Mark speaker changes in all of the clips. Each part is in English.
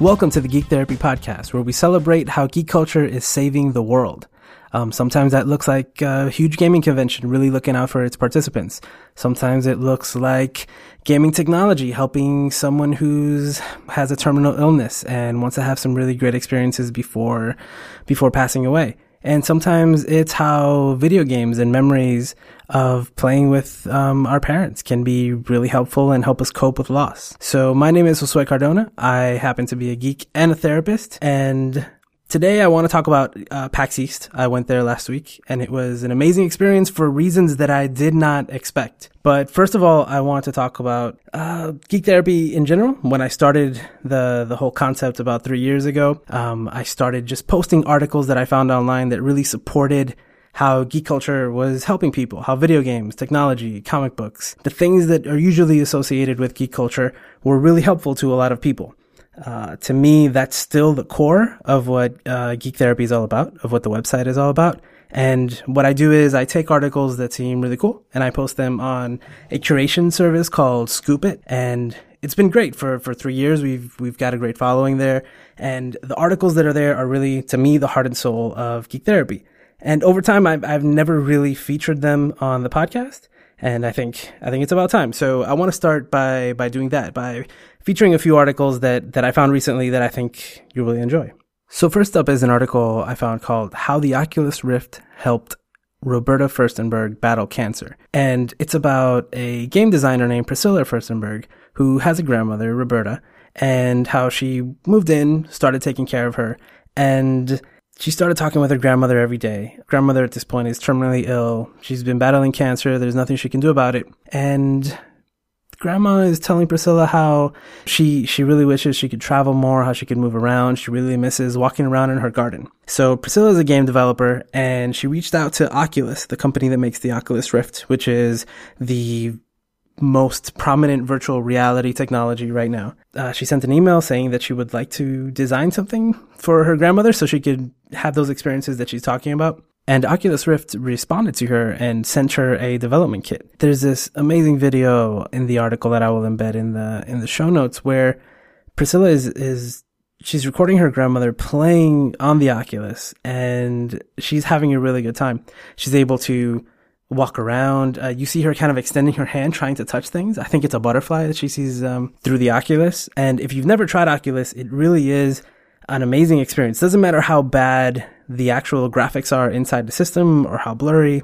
Speaker 1: Welcome to the Geek Therapy Podcast, where we celebrate how geek culture is saving the world. Um, sometimes that looks like a huge gaming convention really looking out for its participants. Sometimes it looks like gaming technology helping someone who's has a terminal illness and wants to have some really great experiences before before passing away. And sometimes it's how video games and memories of playing with um, our parents can be really helpful and help us cope with loss. So my name is Josue Cardona. I happen to be a geek and a therapist. And Today, I want to talk about uh, PAX East. I went there last week, and it was an amazing experience for reasons that I did not expect. But first of all, I want to talk about uh, geek therapy in general. When I started the the whole concept about three years ago, um, I started just posting articles that I found online that really supported how geek culture was helping people, how video games, technology, comic books, the things that are usually associated with geek culture were really helpful to a lot of people. Uh, to me, that's still the core of what uh, Geek Therapy is all about, of what the website is all about. And what I do is I take articles that seem really cool and I post them on a curation service called Scoop It. And it's been great for, for three years. We've, we've got a great following there. And the articles that are there are really, to me, the heart and soul of Geek Therapy. And over time, I've, I've never really featured them on the podcast. And I think, I think it's about time. So I want to start by, by doing that, by featuring a few articles that, that I found recently that I think you'll really enjoy. So first up is an article I found called How the Oculus Rift Helped Roberta Firstenberg Battle Cancer. And it's about a game designer named Priscilla Firstenberg who has a grandmother, Roberta, and how she moved in, started taking care of her, and she started talking with her grandmother every day. Grandmother at this point is terminally ill. She's been battling cancer. There's nothing she can do about it. And grandma is telling Priscilla how she she really wishes she could travel more, how she could move around. She really misses walking around in her garden. So Priscilla is a game developer and she reached out to Oculus, the company that makes the Oculus Rift, which is the most prominent virtual reality technology right now. Uh, she sent an email saying that she would like to design something for her grandmother so she could have those experiences that she's talking about. And Oculus Rift responded to her and sent her a development kit. There's this amazing video in the article that I will embed in the in the show notes where Priscilla is is she's recording her grandmother playing on the Oculus and she's having a really good time. She's able to walk around. Uh, you see her kind of extending her hand, trying to touch things. I think it's a butterfly that she sees um, through the Oculus. And if you've never tried Oculus, it really is an amazing experience. Doesn't matter how bad the actual graphics are inside the system or how blurry,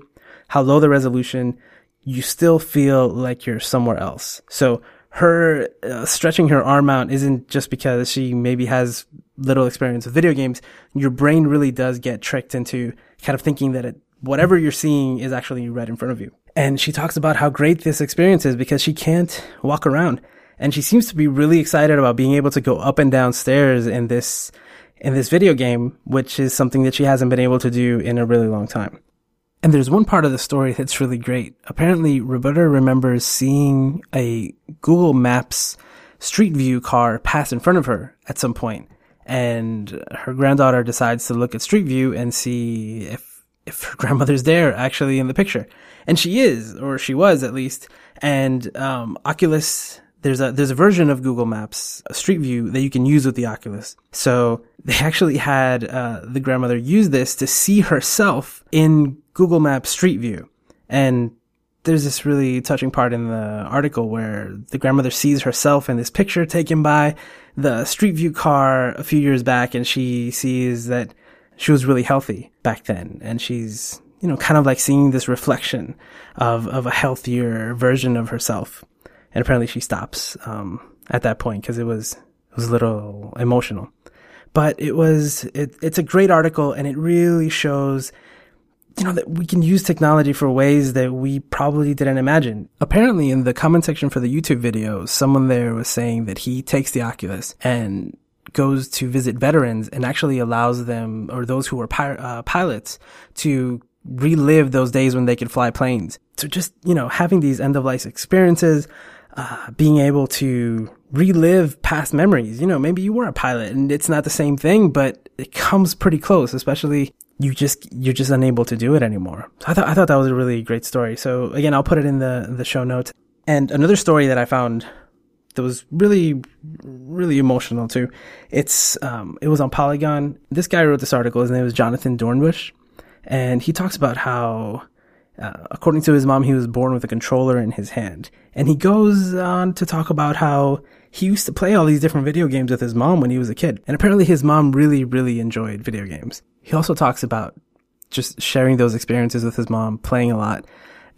Speaker 1: how low the resolution, you still feel like you're somewhere else. So her uh, stretching her arm out isn't just because she maybe has little experience with video games. Your brain really does get tricked into kind of thinking that it, whatever you're seeing is actually right in front of you. And she talks about how great this experience is because she can't walk around. And she seems to be really excited about being able to go up and down stairs in this in this video game, which is something that she hasn't been able to do in a really long time. And there's one part of the story that's really great. Apparently, Roberta remembers seeing a Google Maps Street View car pass in front of her at some point, and her granddaughter decides to look at Street View and see if if her grandmother's there actually in the picture, and she is, or she was at least. And um, Oculus there's a there's a version of Google Maps Street View that you can use with the Oculus. So they actually had uh, the grandmother use this to see herself in Google Maps Street View, and there's this really touching part in the article where the grandmother sees herself in this picture taken by the Street View car a few years back, and she sees that she was really healthy back then, and she's you know kind of like seeing this reflection of of a healthier version of herself and apparently she stops um, at that point because it was it was a little emotional. But it was it, it's a great article, and it really shows you know that we can use technology for ways that we probably didn't imagine. Apparently, in the comment section for the YouTube video, someone there was saying that he takes the Oculus and goes to visit veterans and actually allows them or those who are pi- uh, pilots to relive those days when they could fly planes. So just, you know, having these end of life experiences, uh, being able to relive past memories. You know, maybe you were a pilot and it's not the same thing, but it comes pretty close, especially you just, you're just unable to do it anymore. So I thought, I thought that was a really great story. So again, I'll put it in the, the show notes. And another story that I found that was really, really emotional too. It's, um, it was on Polygon. This guy wrote this article. His name was Jonathan Dornbush. And he talks about how, uh, according to his mom, he was born with a controller in his hand. And he goes on to talk about how he used to play all these different video games with his mom when he was a kid. And apparently his mom really, really enjoyed video games. He also talks about just sharing those experiences with his mom, playing a lot,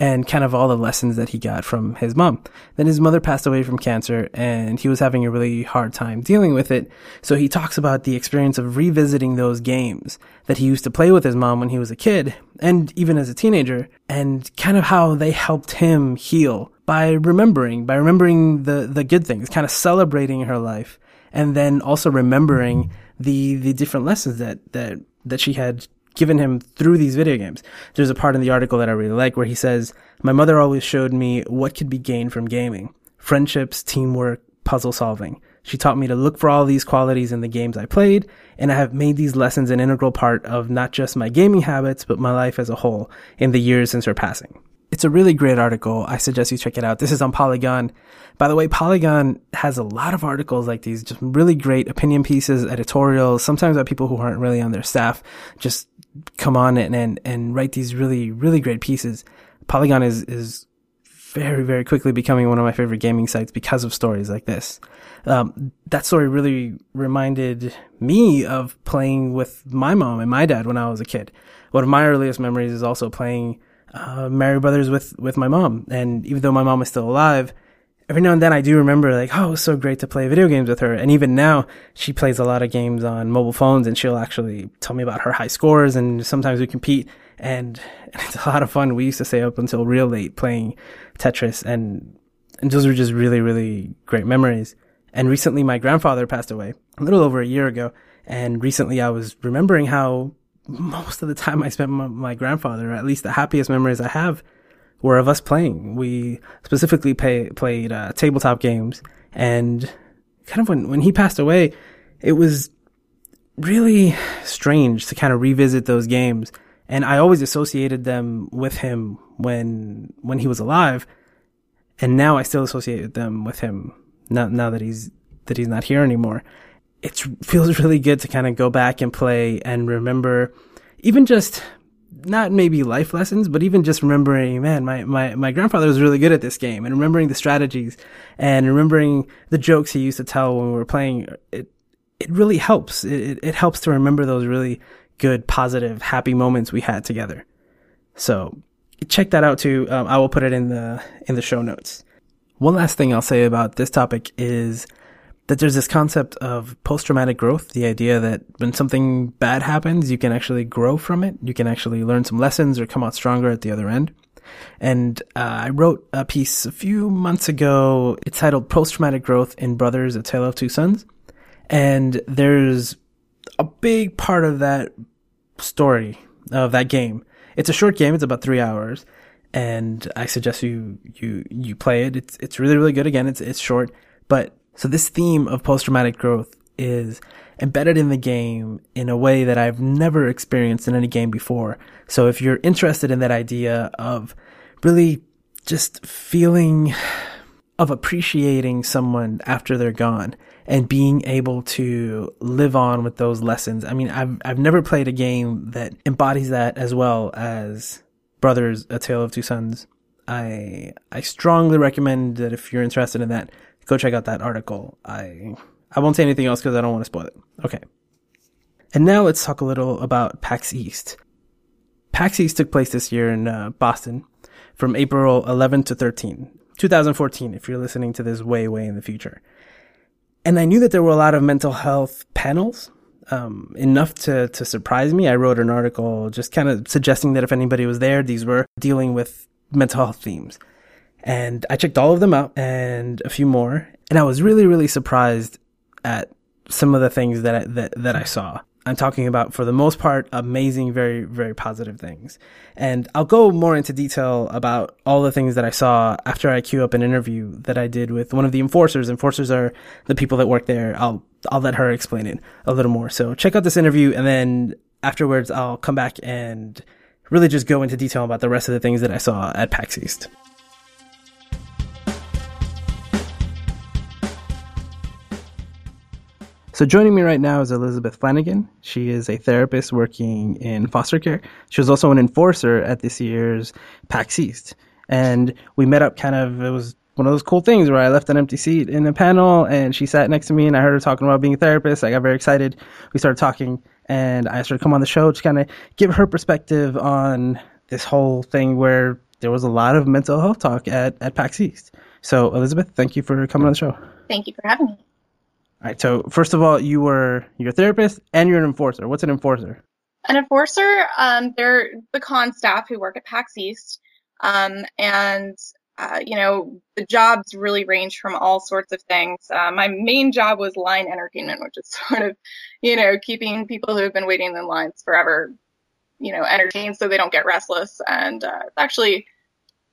Speaker 1: and kind of all the lessons that he got from his mom. Then his mother passed away from cancer and he was having a really hard time dealing with it. So he talks about the experience of revisiting those games that he used to play with his mom when he was a kid and even as a teenager and kind of how they helped him heal by remembering, by remembering the, the good things, kind of celebrating her life and then also remembering the, the different lessons that, that, that she had given him through these video games. There's a part in the article that I really like where he says, My mother always showed me what could be gained from gaming friendships, teamwork, puzzle solving. She taught me to look for all these qualities in the games I played, and I have made these lessons an integral part of not just my gaming habits, but my life as a whole in the years since her passing. It's a really great article. I suggest you check it out. This is on Polygon. By the way, Polygon has a lot of articles like these, just really great opinion pieces, editorials, sometimes by people who aren't really on their staff, just come on and, and, and write these really, really great pieces. Polygon is, is very, very quickly becoming one of my favorite gaming sites because of stories like this. Um, that story really reminded me of playing with my mom and my dad when I was a kid. One of my earliest memories is also playing uh, Mario Brothers with with my mom. And even though my mom is still alive, every now and then I do remember like, oh, it was so great to play video games with her. And even now, she plays a lot of games on mobile phones, and she'll actually tell me about her high scores. And sometimes we compete, and, it's a lot of fun. We used to stay up until real late playing Tetris, and and those were just really really great memories. And recently, my grandfather passed away a little over a year ago. And recently, I was remembering how most of the time I spent with my grandfather, at least the happiest memories I have, were of us playing. We specifically pay, played uh, tabletop games, and kind of when when he passed away, it was really strange to kind of revisit those games. And I always associated them with him when when he was alive, and now I still associate them with him now now that he's that he's not here anymore it feels really good to kind of go back and play and remember even just not maybe life lessons, but even just remembering, man, my, my, my grandfather was really good at this game and remembering the strategies and remembering the jokes he used to tell when we were playing. It, it really helps. It, it helps to remember those really good, positive, happy moments we had together. So check that out too. Um, I will put it in the, in the show notes. One last thing I'll say about this topic is that there's this concept of post-traumatic growth, the idea that when something bad happens, you can actually grow from it. You can actually learn some lessons or come out stronger at the other end. And uh, I wrote a piece a few months ago. It's titled Post-Traumatic Growth in Brothers, A Tale of Two Sons. And there's a big part of that story of that game. It's a short game. It's about three hours. And I suggest you, you, you play it. It's, it's really, really good. Again, it's, it's short, but so this theme of post-traumatic growth is embedded in the game in a way that I've never experienced in any game before. So if you're interested in that idea of really just feeling of appreciating someone after they're gone and being able to live on with those lessons. I mean, I've, I've never played a game that embodies that as well as Brothers, A Tale of Two Sons. I, I strongly recommend that if you're interested in that, go check out that article. I I won't say anything else because I don't want to spoil it. Okay. And now let's talk a little about PAX East. PAX East took place this year in uh, Boston from April 11 to 13, 2014, if you're listening to this way, way in the future. And I knew that there were a lot of mental health panels, um, enough to, to surprise me. I wrote an article just kind of suggesting that if anybody was there, these were dealing with mental health themes. And I checked all of them out and a few more. And I was really, really surprised at some of the things that I, that, that I saw. I'm talking about, for the most part, amazing, very, very positive things. And I'll go more into detail about all the things that I saw after I queue up an interview that I did with one of the enforcers. Enforcers are the people that work there. I'll, I'll let her explain it a little more. So check out this interview and then afterwards I'll come back and really just go into detail about the rest of the things that I saw at PAX East. So joining me right now is Elizabeth Flanagan. She is a therapist working in foster care. She was also an enforcer at this year's PAX East. And we met up kind of, it was one of those cool things where I left an empty seat in the panel and she sat next to me and I heard her talking about being a therapist. I got very excited. We started talking and I asked her to come on the show to kind of give her perspective on this whole thing where there was a lot of mental health talk at, at PAX East. So Elizabeth, thank you for coming on the show.
Speaker 2: Thank you for having me.
Speaker 1: All right. So first of all, you were you're therapist and you're an enforcer. What's an enforcer?
Speaker 2: An enforcer, um, they're the con staff who work at PAX East, um, and uh, you know the jobs really range from all sorts of things. Uh, my main job was line entertainment, which is sort of, you know, keeping people who have been waiting in lines forever, you know, entertained so they don't get restless. And uh, actually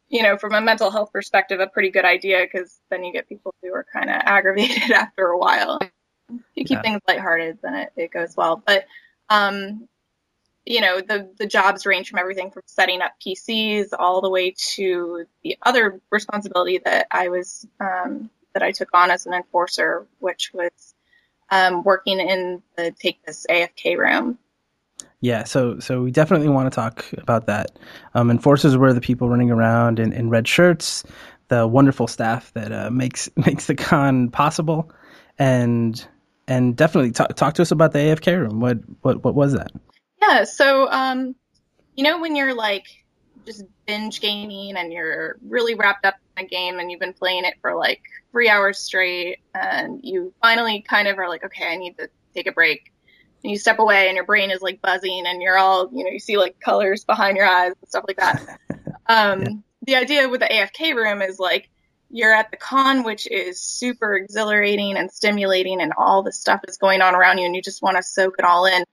Speaker 2: you know, from a mental health perspective, a pretty good idea because then you get people who are kind of aggravated after a while. If you keep yeah. things lighthearted, then it, it goes well. But, um, you know, the, the jobs range from everything from setting up PCs all the way to the other responsibility that I was, um, that I took on as an enforcer, which was, um, working in the Take This AFK room.
Speaker 1: Yeah, so so we definitely want to talk about that. Um, enforcers were the people running around in, in red shirts, the wonderful staff that uh, makes makes the con possible, and and definitely talk talk to us about the AFK room. What what what was that?
Speaker 2: Yeah, so um, you know when you're like just binge gaming and you're really wrapped up in a game and you've been playing it for like three hours straight, and you finally kind of are like, okay, I need to take a break and you step away and your brain is like buzzing and you're all, you know, you see like colors behind your eyes and stuff like that. Um, yeah. The idea with the AFK room is like you're at the con, which is super exhilarating and stimulating, and all the stuff is going on around you, and you just want to soak it all in.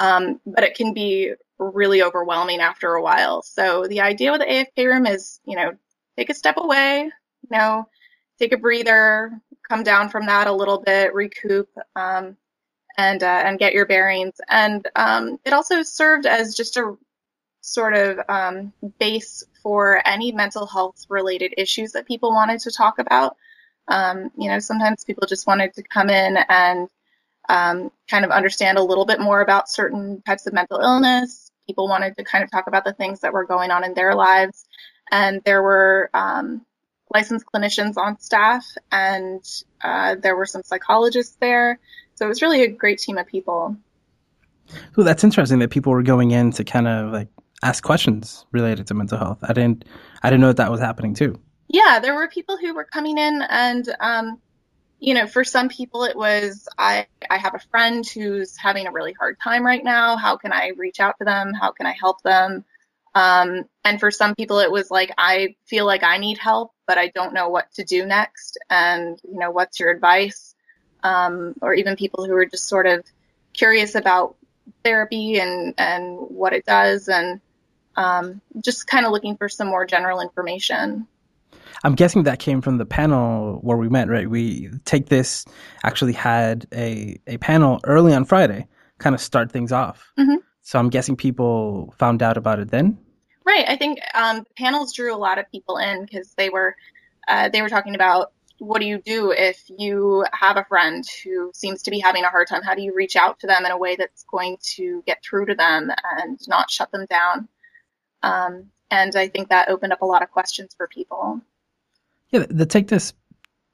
Speaker 2: Um, but it can be really overwhelming after a while. So the idea with the AFK room is, you know, take a step away, you know, take a breather, come down from that a little bit, recoup. Um, and uh, and get your bearings. And um, it also served as just a sort of um, base for any mental health related issues that people wanted to talk about. Um, you know, sometimes people just wanted to come in and um, kind of understand a little bit more about certain types of mental illness. People wanted to kind of talk about the things that were going on in their lives. And there were um, licensed clinicians on staff, and uh, there were some psychologists there. So it was really a great team of people.
Speaker 1: So that's interesting that people were going in to kind of like ask questions related to mental health. I didn't I didn't know that that was happening too.
Speaker 2: Yeah, there were people who were coming in and um, you know, for some people it was I I have a friend who's having a really hard time right now. How can I reach out to them? How can I help them? Um, and for some people it was like I feel like I need help, but I don't know what to do next. And you know, what's your advice? Um, or even people who are just sort of curious about therapy and, and what it does and um, just kind of looking for some more general information.
Speaker 1: I'm guessing that came from the panel where we met, right? We take this actually had a, a panel early on Friday, kind of start things off. Mm-hmm. So I'm guessing people found out about it then.
Speaker 2: Right. I think um, panels drew a lot of people in because they were uh, they were talking about what do you do if you have a friend who seems to be having a hard time? How do you reach out to them in a way that's going to get through to them and not shut them down? Um, and I think that opened up a lot of questions for people.
Speaker 1: Yeah, the Take This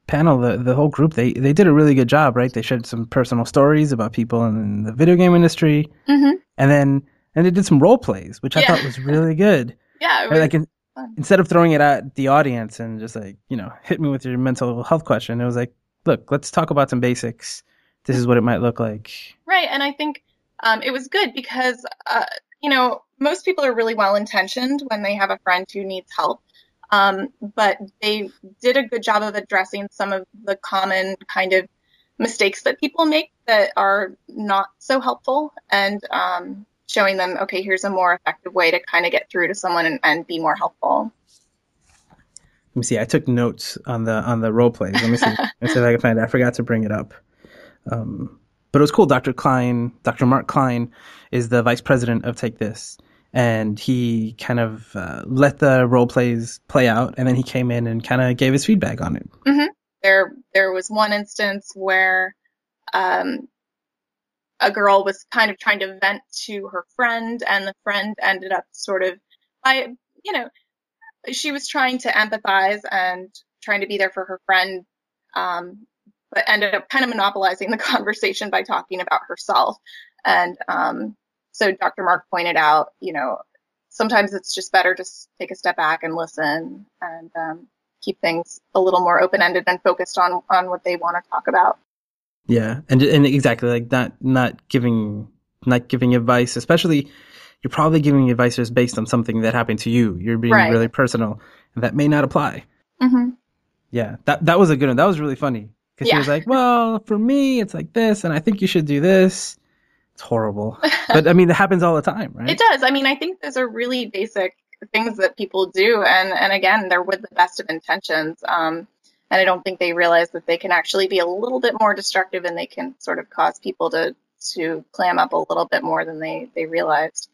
Speaker 1: panel, the, the whole group, they, they did a really good job, right? They shared some personal stories about people in the video game industry. Mm-hmm. And then, and they did some role plays, which I yeah. thought was really good.
Speaker 2: yeah.
Speaker 1: Was, like in, fun. Instead of throwing it at the audience and just like, you know, hit me with your mental health question, it was like, look, let's talk about some basics. This is what it might look like.
Speaker 2: Right. And I think um, it was good because, uh, you know, most people are really well intentioned when they have a friend who needs help. Um, but they did a good job of addressing some of the common kind of mistakes that people make that are not so helpful. And um, showing them, okay, here's a more effective way to kind of get through to someone and, and be more helpful.
Speaker 1: Let me see. I took notes on the on the role plays. Let me see. Let me see if I can find it. I forgot to bring it up. Um, but it was cool. Dr. Klein, Dr. Mark Klein, is the vice president of Take This, and he kind of uh, let the role plays play out, and then he came in and kind of gave his feedback on it.
Speaker 2: Mm-hmm. There, there was one instance where um, a girl was kind of trying to vent to her friend, and the friend ended up sort of by you know she was trying to empathize and trying to be there for her friend, um, but ended up kind of monopolizing the conversation by talking about herself. And um, so Dr. Mark pointed out, you know, sometimes it's just better to take a step back and listen and um, keep things a little more open ended and focused on on what they want to talk about.
Speaker 1: Yeah, and and exactly like not not giving not giving advice, especially you're probably giving advice just based on something that happened to you. You're being
Speaker 2: Right.
Speaker 1: really personal, and that may not apply.
Speaker 2: hmm
Speaker 1: Yeah, that that was a good one. That was really funny because she was like, "Well, for me, it's like this, and I think you should do this." It's horrible, but I mean, it happens all the time, right?
Speaker 2: It does. I mean, I think those are really basic things that people do, and and again, they're with the best of intentions. Um, and I don't think they realize that they can actually be a little bit more destructive, and they can sort of cause people to to clam up a little bit more than they they realized.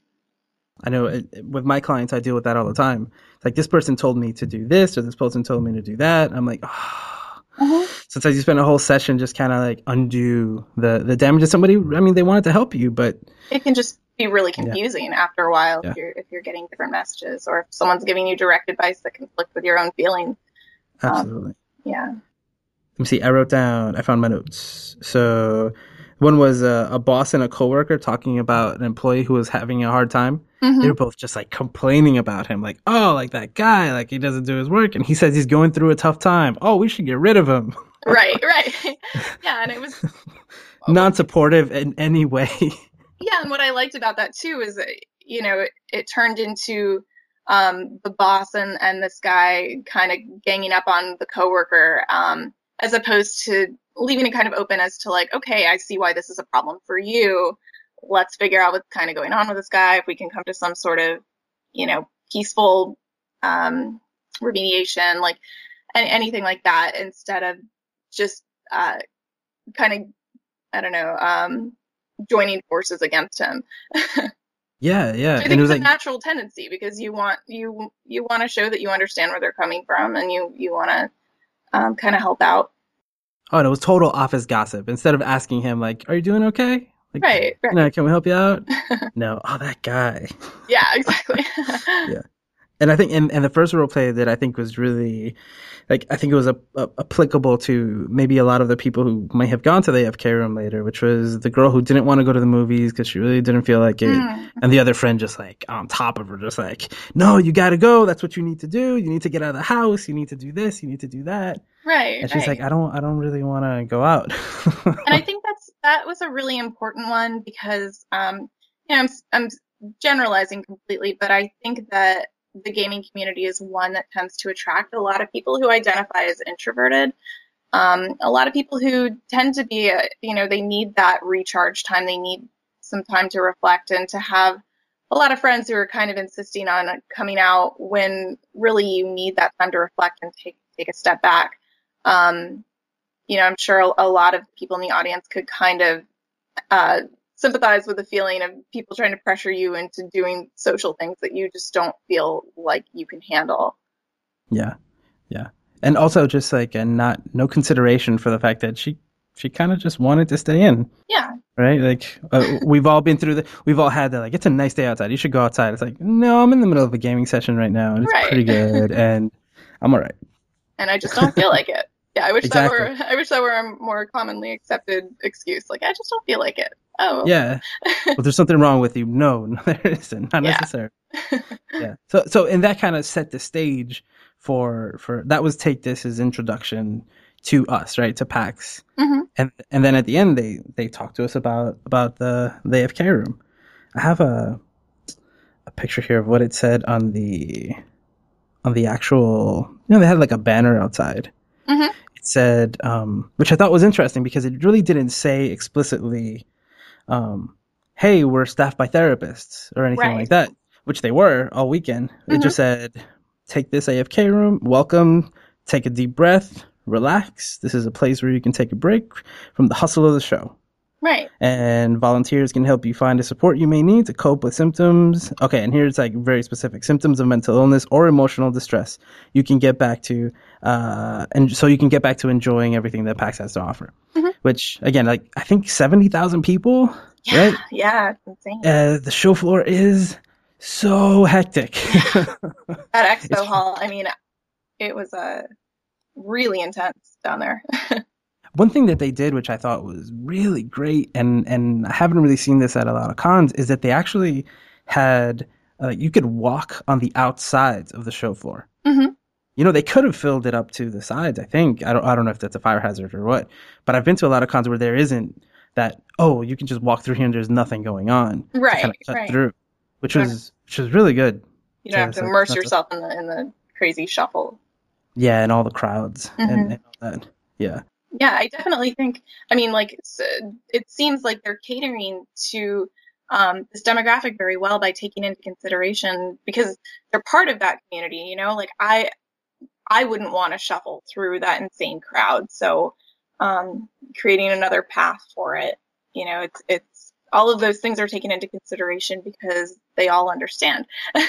Speaker 1: I know it, it- with my clients, I deal with that all the time. It's like this person told me to do this, or this person told me to do that. I'm like, oh. sometimes you spend a whole session just kind of like undo the the damage of somebody. I mean, they wanted to help you, but
Speaker 2: It can just be really confusing after a while
Speaker 1: Yeah.
Speaker 2: if you're if you're getting different messages, or if someone's giving you direct advice that conflict with your own feelings. Um,
Speaker 1: absolutely.
Speaker 2: Yeah.
Speaker 1: Let me see. I wrote down. I found my notes. So one was a, a boss and a coworker talking about an employee who was having a hard time.
Speaker 2: Mhm.
Speaker 1: They were both just like complaining about him, like, "Oh, like that guy, like he doesn't do his work, and he says he's going through a tough time. Oh, we should get rid of him."
Speaker 2: right. Right. yeah, and it was
Speaker 1: Non-supportive in any way.
Speaker 2: Yeah, and what I liked about that too is that, you know, it, it turned into um, the boss and, and this guy kind of ganging up on the coworker, um, as opposed to leaving it kind of open as to like, okay, I see why this is a problem for you. Let's figure out what's kind of going on with this guy. If we can come to some sort of, you know, peaceful um, remediation, like any, anything like that, instead of just uh, kind of, I don't know, um, joining forces against him.
Speaker 1: yeah, yeah.
Speaker 2: I
Speaker 1: And
Speaker 2: think
Speaker 1: it was
Speaker 2: it's
Speaker 1: like,
Speaker 2: a natural tendency because you want you you want to show that you understand where they're coming from and you you want to um, kind of help out.
Speaker 1: oh, and it was total office gossip. Instead of asking him, like, "Are you doing okay?" Like,
Speaker 2: Right, right.
Speaker 1: Know, can we help you out? no. Oh, that guy.
Speaker 2: Yeah, exactly.
Speaker 1: and I think and, and the first role play that I think was really like I think it was a, a, applicable to maybe a lot of the people who might have gone to the AFK room later, which was the girl who didn't want to go to the movies because she really didn't feel like it,
Speaker 2: Mm.
Speaker 1: and the other friend just like on top of her, just like, no, you got to go. That's what you need to do. You need to get out of the house. You need to do this. You need to do that.
Speaker 2: right.
Speaker 1: And she's
Speaker 2: right.
Speaker 1: like, I don't, I don't really want to go out.
Speaker 2: and I think that's that was a really important one because um, you know I'm I'm generalizing completely, but I think that the gaming community is one that tends to attract a lot of people who identify as introverted. Um, a lot of people who tend to be, uh, you know, they need that recharge time. They need some time to reflect and to have a lot of friends who are kind of insisting on coming out when really you need that time to reflect and take take a step back. Um, you know, I'm sure a, a lot of people in the audience could kind of uh, sympathize with the feeling of people trying to pressure you into doing social things that you just don't feel like you can handle.
Speaker 1: yeah, yeah, and also just like and not no consideration for the fact that she she kind of just wanted to stay in.
Speaker 2: Yeah,
Speaker 1: right? Like uh, we've all been through the, we've all had that. Like it's a nice day outside. You should go outside. It's like no, I'm in the middle of a gaming session right now, and it's
Speaker 2: Right.
Speaker 1: pretty good, and I'm all right.
Speaker 2: and I just don't feel like it. Yeah, I wish that were I wish that were a more commonly accepted excuse. Like I just don't feel like it. Oh,
Speaker 1: Yeah. well, there's something wrong with you. No, no, there isn't. Not
Speaker 2: Yeah.
Speaker 1: necessary. yeah. So, so, and that kind of set the stage for for that was take this as introduction to us, right? To PAX,
Speaker 2: Mhm.
Speaker 1: and and then at the end they they talked to us about about the the AFK room. I have a a picture here of what it said on the on the actual. You know, they had like a banner outside.
Speaker 2: Mhm.
Speaker 1: Said, um, which I thought was interesting because it really didn't say explicitly, um, "Hey, we're staffed by therapists" or anything
Speaker 2: Right.
Speaker 1: like that, which they were all weekend. It just said, "Take this AFK room. Welcome. Take a deep breath. Relax. This is a place where you can take a break from the hustle of the show."
Speaker 2: Right.
Speaker 1: and volunteers can help you find the support you may need to cope with symptoms. Okay, and here's like very specific symptoms of mental illness or emotional distress. You can get back to, uh, and so you can get back to enjoying everything that PAX has to offer.
Speaker 2: Mhm.
Speaker 1: Which again, like I think seventy thousand people
Speaker 2: Yeah,
Speaker 1: right?
Speaker 2: yeah, it's insane.
Speaker 1: Uh, the show floor is so hectic.
Speaker 2: At Expo Hall, I mean, it was uh, really intense down there.
Speaker 1: One thing that they did, which I thought was really great, and and I haven't really seen this at a lot of cons, is that they actually had uh, you could walk on the outsides of the show floor.
Speaker 2: hmm
Speaker 1: You know, they could have filled it up to the sides. I think I don't I don't know if that's a fire hazard or what, but I've been to a lot of cons where there isn't that. Oh, you can just walk through here and there's nothing going on.
Speaker 2: Right,
Speaker 1: kinda cut
Speaker 2: right.
Speaker 1: through, which was which was really good.
Speaker 2: You don't have to immerse yourself in the in the crazy shuffle.
Speaker 1: Yeah, and all the crowds
Speaker 2: Mhm.
Speaker 1: and, and all that. Yeah.
Speaker 2: Yeah, I definitely think. I mean, like it seems like they're catering to um, this demographic very well by taking into consideration because they're part of that community. You know, like I, I wouldn't want to shuffle through that insane crowd. So, um, creating another path for it, you know, it's it's all of those things are taken into consideration because they all understand.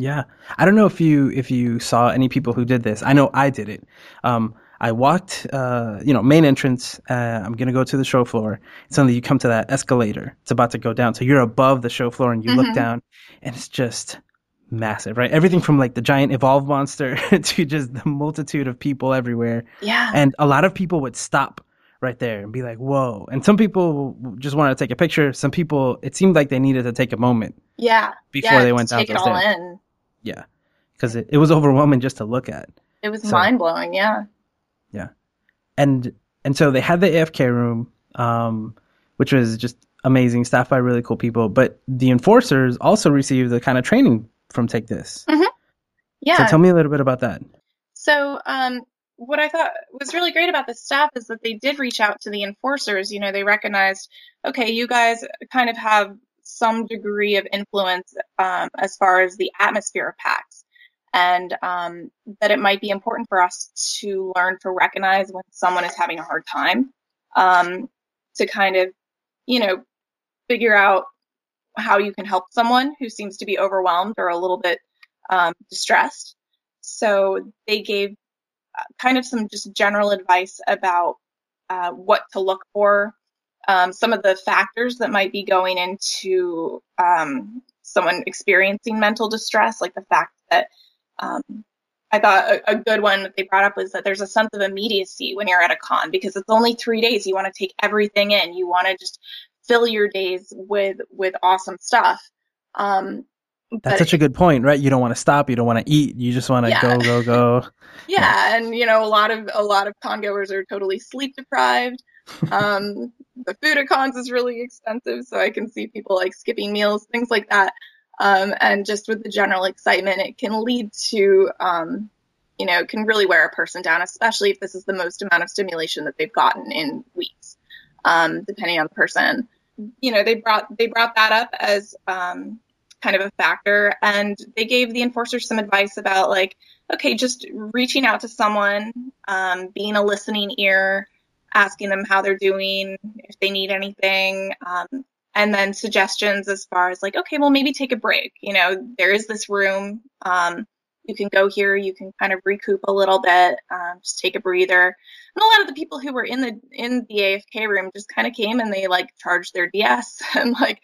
Speaker 1: Yeah, I don't know if you if you saw any people who did this. I know I did it. Um, I walked, uh, you know, main entrance. Uh, I'm gonna go to the show floor. Suddenly, you come to that escalator. It's about to go down, so you're above the show floor, and you look
Speaker 2: Mhm.
Speaker 1: down, and it's just massive, right? Everything from like the giant evolve monster to just the multitude of people everywhere,
Speaker 2: yeah.
Speaker 1: and a lot of people would stop right there and be like, "Whoa!" And some people just wanted to take a picture. Some people, it seemed like they needed to take a moment
Speaker 2: yeah.
Speaker 1: before
Speaker 2: yeah,
Speaker 1: they went down
Speaker 2: take it all
Speaker 1: stairs.
Speaker 2: in.
Speaker 1: Yeah, because it, it was overwhelming just to look at.
Speaker 2: It was
Speaker 1: So-
Speaker 2: mind blowing. Yeah.
Speaker 1: And and so they had the AFK room, um, which was just amazing, staffed by really cool people. But the enforcers also received the kind of training from Take This.
Speaker 2: Yeah.
Speaker 1: So tell me a little bit about that.
Speaker 2: So, um, what I thought was really great about the staff is that they did reach out to the enforcers. You know, they recognized, okay, you guys kind of have some degree of influence um, as far as the atmosphere of PAX, and um, that it might be important for us to learn to recognize when someone is having a hard time, um, to kind of, you know, figure out how you can help someone who seems to be overwhelmed or a little bit um, distressed. So they gave uh, kind of some just general advice about uh, what to look for, um, some of the factors that might be going into um, someone experiencing mental distress, like the fact that um, I thought a, a good one that they brought up was that there's a sense of immediacy when you're at a con because it's only three days. You want to take everything in. You want to just fill your days with with awesome stuff. Um,
Speaker 1: That's such a good point, right? You don't want to stop. You don't want to eat. You just want to
Speaker 2: Yeah.
Speaker 1: go, go, go.
Speaker 2: yeah, and you know a lot of a lot of con goers are totally sleep deprived. Um, the food at cons is really expensive, so I can see people like skipping meals, things like that. Um, and just with the general excitement, it can lead to, um, you know, it can really wear a person down, especially if this is the most amount of stimulation that they've gotten in weeks, um, depending on the person. You know, they brought they brought that up as um, kind of a factor, and they gave the enforcers some advice about like, okay, just reaching out to someone, um, being a listening ear, asking them how they're doing, if they need anything, um, and then suggestions as far as like, okay, well maybe take a break. You know, there is this room. Um, you can go here. You can kind of recoup a little bit. Um, just take a breather. And a lot of the people who were in the in the AFK room just kind of came and they like charged their DS and like,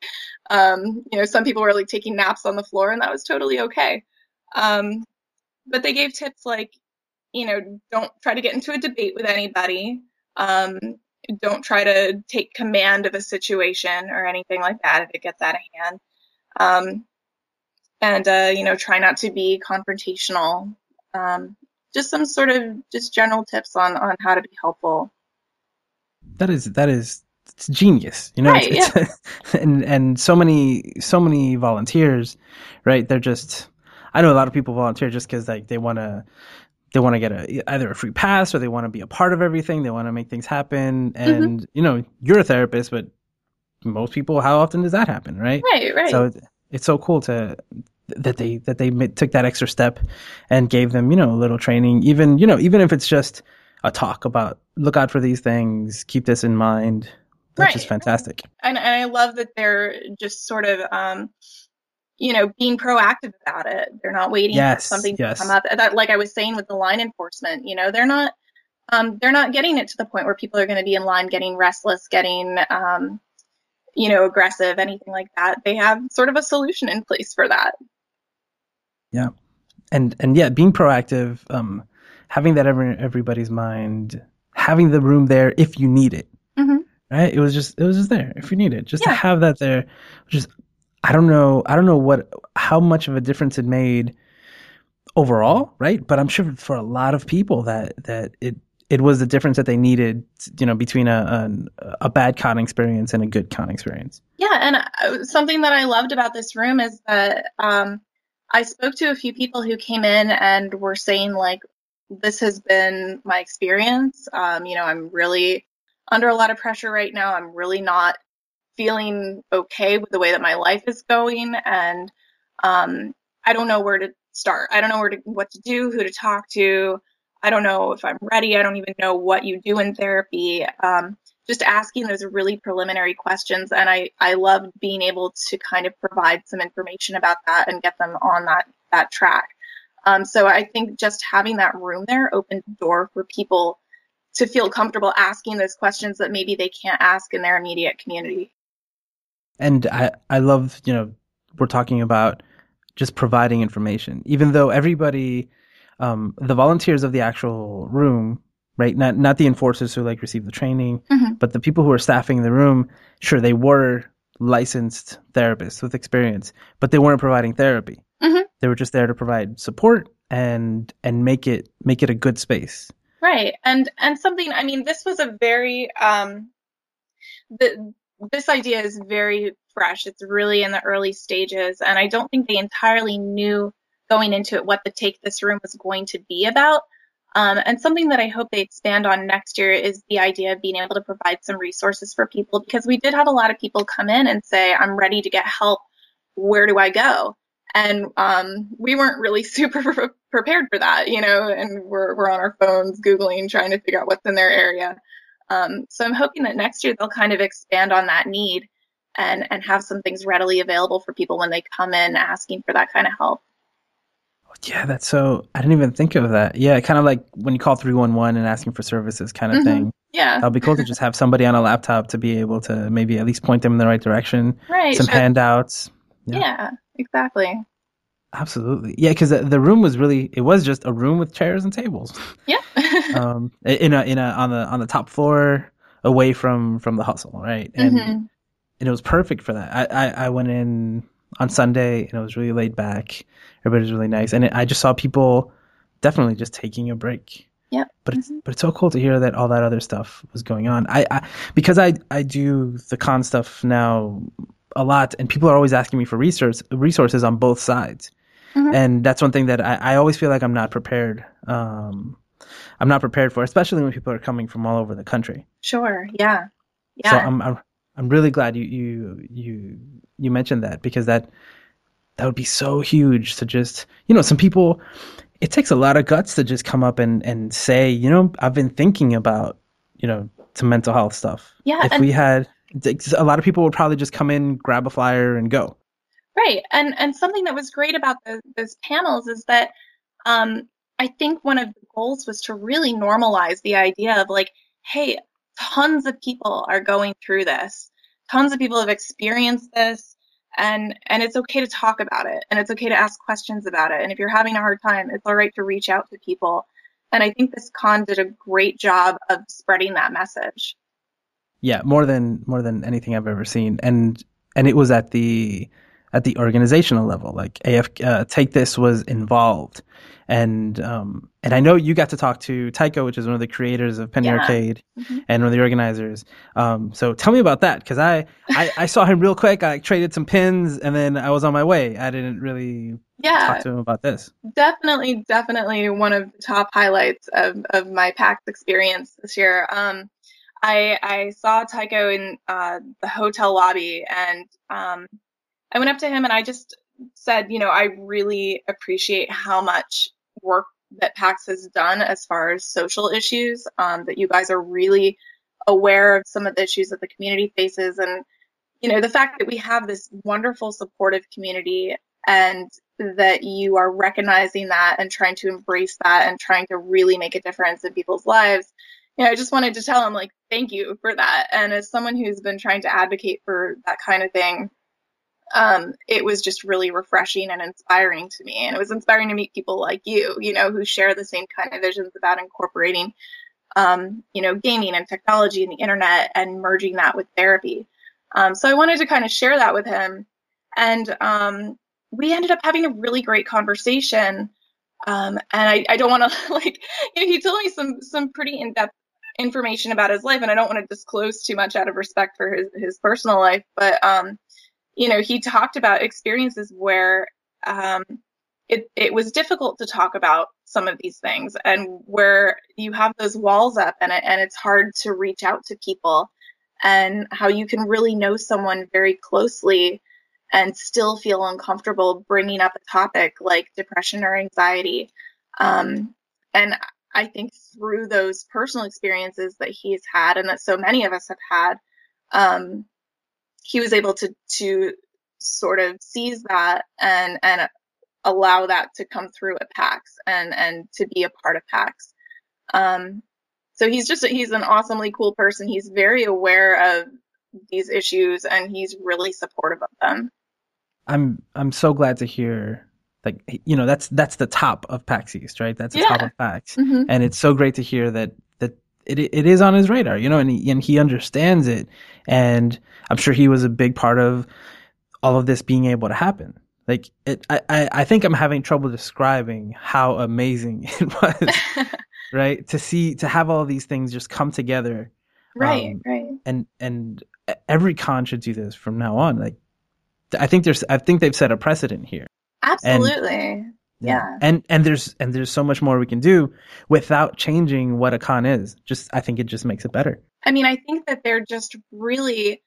Speaker 2: um, you know, some people were like taking naps on the floor and that was totally okay. Um, but they gave tips like, you know, don't try to get into a debate with anybody. Um, don't try to take command of a situation or anything like that if it gets out of hand. Um, and, uh, you know, try not to be confrontational. Um, just some sort of just general tips on, on how to be helpful.
Speaker 1: That is that is it's genius, you know.
Speaker 2: Right,
Speaker 1: it's, it's, and and so many so many volunteers, right? They're just I know a lot of people volunteer just because like they want to they want to get a either a free pass or they want to be a part of everything. They want to make things happen. And you know, you're a therapist, but most people, how often does that happen, right?
Speaker 2: Right, right.
Speaker 1: So it- it's so cool to that they that they took that extra step and gave them you know a little training, even you know even if it's just a talk about look out for these things, keep this in mind. That's
Speaker 2: Right.
Speaker 1: just fantastic.
Speaker 2: and, and I love that they're just sort of, um, you know, being proactive about it. They're not waiting
Speaker 1: Yes,
Speaker 2: for something
Speaker 1: yes.
Speaker 2: to come up. That, like I was saying with the line enforcement, you know, they're not, um, they're not getting it to the point where people are going to be in line, getting restless, getting, um, you know, aggressive, anything like that, they have sort of a solution in place for that.
Speaker 1: Yeah. And and yeah, being proactive, um, having that ever in everybody's mind, having the room there if you need it.
Speaker 2: Mm-hmm.
Speaker 1: Right? It was just it was just there if you need it. Just
Speaker 2: Yeah.
Speaker 1: to have that there. Just I don't know I don't know what how much of a difference it made overall, right? But I'm sure for a lot of people that that it it was the difference that they needed, you know, between a a, a bad con experience and a good con experience.
Speaker 2: Yeah, and uh, something that I loved about this room is that um, I spoke to a few people who came in and were saying like, "This has been my experience. Um, you know, I'm really under a lot of pressure right now. I'm really not feeling okay with the way that my life is going, and um, I don't know where to start. I don't know where to what to do, who to talk to. I don't know if I'm ready. I don't even know what you do in therapy." Um, just asking those really preliminary questions and I, I loved being able to kind of provide some information about that and get them on that that track. Um, so I think just having that room there opened the door for people to feel comfortable asking those questions that maybe they can't ask in their immediate community.
Speaker 1: And I, I love, you know, we're talking about just providing information, even though everybody, um, the volunteers of the actual room, right? Not, not the enforcers who like receive the training,
Speaker 2: Mhm.
Speaker 1: but the people who are staffing the room, sure, they were licensed therapists with experience, but they weren't providing therapy.
Speaker 2: Mhm.
Speaker 1: They were just there to provide support and, and make it, make it a good space.
Speaker 2: Right. And and something I mean this was a very um the this idea is very fresh. It's really in the early stages and I don't think they entirely knew going into it what the take this room was going to be about. Um, and something that I hope they expand on next year is the idea of being able to provide some resources for people because we did have a lot of people come in and say, I'm ready to get help. Where do I go? And um, we weren't really super pre- prepared for that, you know, and we're, we're on our phones Googling, trying to figure out what's in their area. Um, so I'm hoping that next year they'll kind of expand on that need and, and have some things readily available for people when they come in asking for that kind of help.
Speaker 1: Yeah, that's so. I didn't even think of that. Yeah, kind of like when you call three one one and asking for services, kind of
Speaker 2: Mhm.
Speaker 1: thing.
Speaker 2: Yeah,
Speaker 1: that'll be cool to just have somebody on a laptop to be able to maybe at least point them in the right direction.
Speaker 2: right.
Speaker 1: Some
Speaker 2: sure.
Speaker 1: handouts. yeah.
Speaker 2: yeah, exactly.
Speaker 1: Absolutely. Yeah, because the, room was really. It was just a room with chairs and tables.
Speaker 2: Yeah.
Speaker 1: um, in a in a on the on the top floor, away from from the hustle, right? And
Speaker 2: Mhm.
Speaker 1: and it was perfect for that. I, I, I went in on Sunday and it was really laid back. Everybody was really nice, and it, I just saw people definitely just taking a break.
Speaker 2: Yeah.
Speaker 1: But it's
Speaker 2: Mhm.
Speaker 1: but it's so cool to hear that all that other stuff was going on. I, I because I I do the con stuff now a lot, and people are always asking me for resource resources on both sides,
Speaker 2: Mhm.
Speaker 1: and that's one thing that I, I always feel like I'm not prepared. Um, I'm not prepared for, especially when people are coming from all over the country.
Speaker 2: Sure. Yeah. Yeah.
Speaker 1: So I'm, I'm I'm really glad you you you you mentioned that because that that would be so huge to just you know some people it takes a lot of guts to just come up and and say you know I've been thinking about you know some mental health stuff.
Speaker 2: Yeah,
Speaker 1: If
Speaker 2: and-
Speaker 1: we had a lot of people would probably just come in, grab a flyer, and go.
Speaker 2: Right. And and something that was great about the, those panels is that um, I think one of the goals was to really normalize the idea of like, hey, tons of people are going through this. Tons of people have experienced this and and it's okay to talk about it and it's okay to ask questions about it. And if you're having a hard time, it's all right to reach out to people. And I think this con did a great job of spreading that message.
Speaker 1: Yeah, more than more than anything I've ever seen, and and it was at the at the organizational level. Like AF uh, Take This was involved, and um and I know you got to talk to Tycho, which is one of the creators of Penny
Speaker 2: Yeah.
Speaker 1: Arcade
Speaker 2: Mhm.
Speaker 1: and one of the organizers. Um, so tell me about that because I, I I saw him real quick. I traded some pins, and then I was on my way. I didn't really
Speaker 2: Yeah.
Speaker 1: talk to him about this.
Speaker 2: definitely, definitely one of the top highlights of, of my PAX experience this year. Um, I, I saw Tycho in uh, the hotel lobby and um, I went up to him and I just said, you know, I really appreciate how much work that PAX has done as far as social issues, um, that you guys are really aware of some of the issues that the community faces and you know the fact that we have this wonderful supportive community and that you are recognizing that and trying to embrace that and trying to really make a difference in people's lives you know, I just wanted to tell him like, thank you for that. And as someone who's been trying to advocate for that kind of thing, um, it was just really refreshing and inspiring to me. And it was inspiring to meet people like you, you know, who share the same kind of visions about incorporating, um, you know, gaming and technology and the internet and merging that with therapy. Um, so I wanted to kind of share that with him. And um, we ended up having a really great conversation. Um, and I, I don't want to like, you know, he told me some some pretty in depth information about his life, and I don't want to disclose too much out of respect for his his personal life. But um, you know, he talked about experiences where um, it it was difficult to talk about some of these things, and where you have those walls up, and and it's hard to reach out to people, and how you can really know someone very closely and still feel uncomfortable bringing up a topic like depression or anxiety. Um, and I think through those personal experiences that he's had and that so many of us have had, um, he was able to to sort of seize that and and allow that to come through at PAX and and to be a part of PAX. Um, so he's just he's an awesomely cool person. He's very aware of these issues and he's really supportive of them.
Speaker 1: I'm I'm so glad to hear like you know that's that's the top of PAX East, right? That's the
Speaker 2: Yeah.
Speaker 1: top of PAX,
Speaker 2: Mhm.
Speaker 1: and it's so great to hear that it it is on his radar, you know, and he, and he understands it, and I'm sure he was a big part of all of this being able to happen. Like it, I I, think I'm having trouble describing how amazing it was, right? To see to have all these things just come together
Speaker 2: right,
Speaker 1: Um,
Speaker 2: right.
Speaker 1: and and every con should do this from now on. Like, I think there's, I think they've set a precedent here.
Speaker 2: Absolutely. Yeah.
Speaker 1: And and there's and there's so much more we can do without changing what a con is. Just I think it just makes it better.
Speaker 2: I mean, I think that they're just really,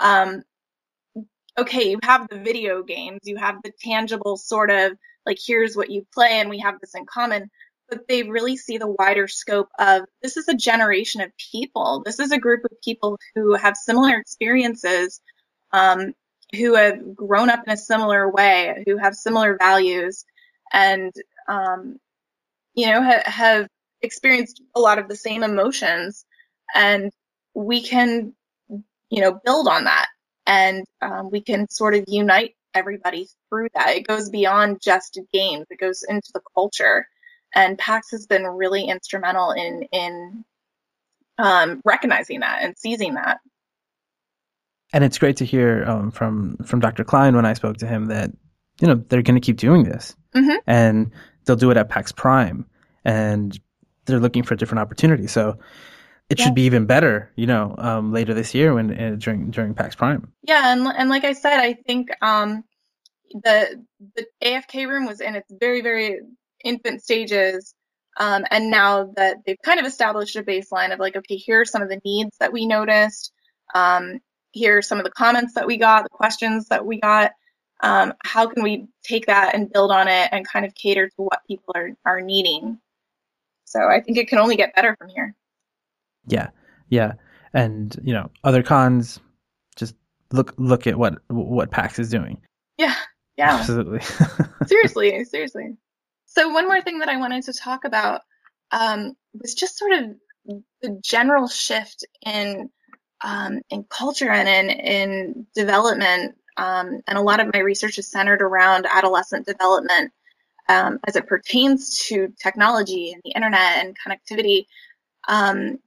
Speaker 2: um, okay, you have the video games, you have the tangible sort of like, here's what you play and we have this in common, but they really see the wider scope of this is a generation of people. This is a group of people who have similar experiences, um, who have grown up in a similar way, who have similar values and, um, you know, ha- have experienced a lot of the same emotions and we can, you know, build on that and um, we can sort of unite everybody through that. It goes beyond just games. It goes into the culture, and PAX has been really instrumental in in um, recognizing that and seizing that.
Speaker 1: And it's great to hear um, from from Dr. Kline when I spoke to him that you know they're going to keep doing this,
Speaker 2: Mhm.
Speaker 1: and they'll do it at PAX Prime, and they're looking for different opportunities. So it
Speaker 2: Yeah.
Speaker 1: should be even better, you know, um, later this year when uh, during during PAX Prime.
Speaker 2: Yeah, and and like I said, I think um, the the AFK room was in its very very infant stages, um, and now that they've kind of established a baseline of like, okay, here are some of the needs that we noticed, um, here are some of the comments that we got, the questions that we got. Um, how can we take that and build on it and kind of cater to what people are are needing? So I think it can only get better from here.
Speaker 1: Yeah, yeah, and you know, other cons, just look look at what what PAX is doing.
Speaker 2: Yeah, yeah.
Speaker 1: Absolutely.
Speaker 2: seriously, seriously. So one more thing that I wanted to talk about um, was just sort of the general shift in um, in culture and in in development. Um, and a lot of my research is centered around adolescent development um, as it pertains to technology and the internet and connectivity. Um,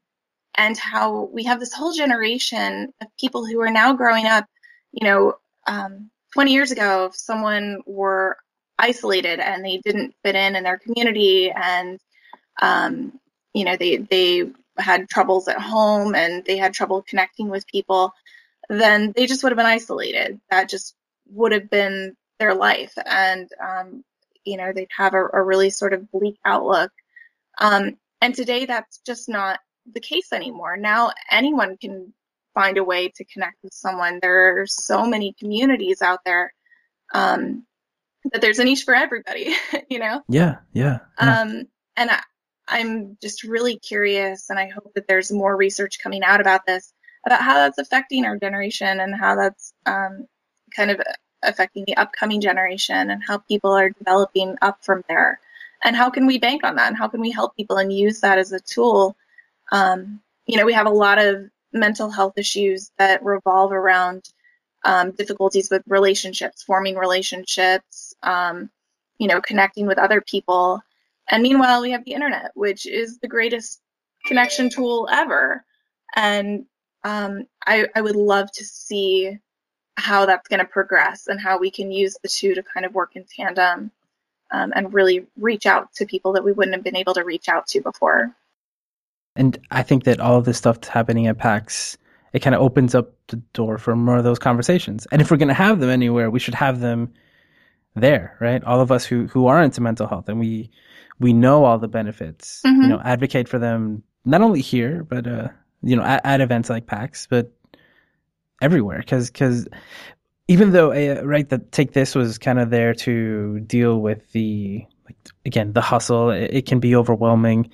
Speaker 2: and how we have this whole generation of people who are now growing up, you know, um, 20 years ago, if someone were isolated and they didn't fit in in their community and, um, you know, they, they had troubles at home and they had trouble connecting with people, then they just would have been isolated. That just would have been their life. And, um, you know, they'd have a, a really sort of bleak outlook. Um, and today that's just not the case anymore. Now anyone can find a way to connect with someone. There are so many communities out there um, that there's a niche for everybody, you know?
Speaker 1: yeah, yeah. yeah.
Speaker 2: Um, and I, I'm just really curious, and I hope that there's more research coming out about this, about how that's affecting our generation and how that's um, kind of affecting the upcoming generation and how people are developing up from there. And how can we bank on that? And how can we help people and use that as a tool Um, you know, we have a lot of mental health issues that revolve around um, difficulties with relationships, forming relationships, um, you know, connecting with other people. And meanwhile, we have the internet, which is the greatest connection tool ever. And um, I, I would love to see how that's going to progress and how we can use the two to kind of work in tandem um, and really reach out to people that we wouldn't have been able to reach out to before.
Speaker 1: And I think that all of this stuff that's happening at PAX, it kind of opens up the door for more of those conversations. And if we're going to have them anywhere, we should have them there, right? All of us who who are into mental health and we we know all the benefits, mm-hmm. you know, advocate for them not only here, but uh, you know, at, at events like PAX, but everywhere. Because because even though uh, right, the take this was kind of there to deal with the like again the hustle. It, it can be overwhelming,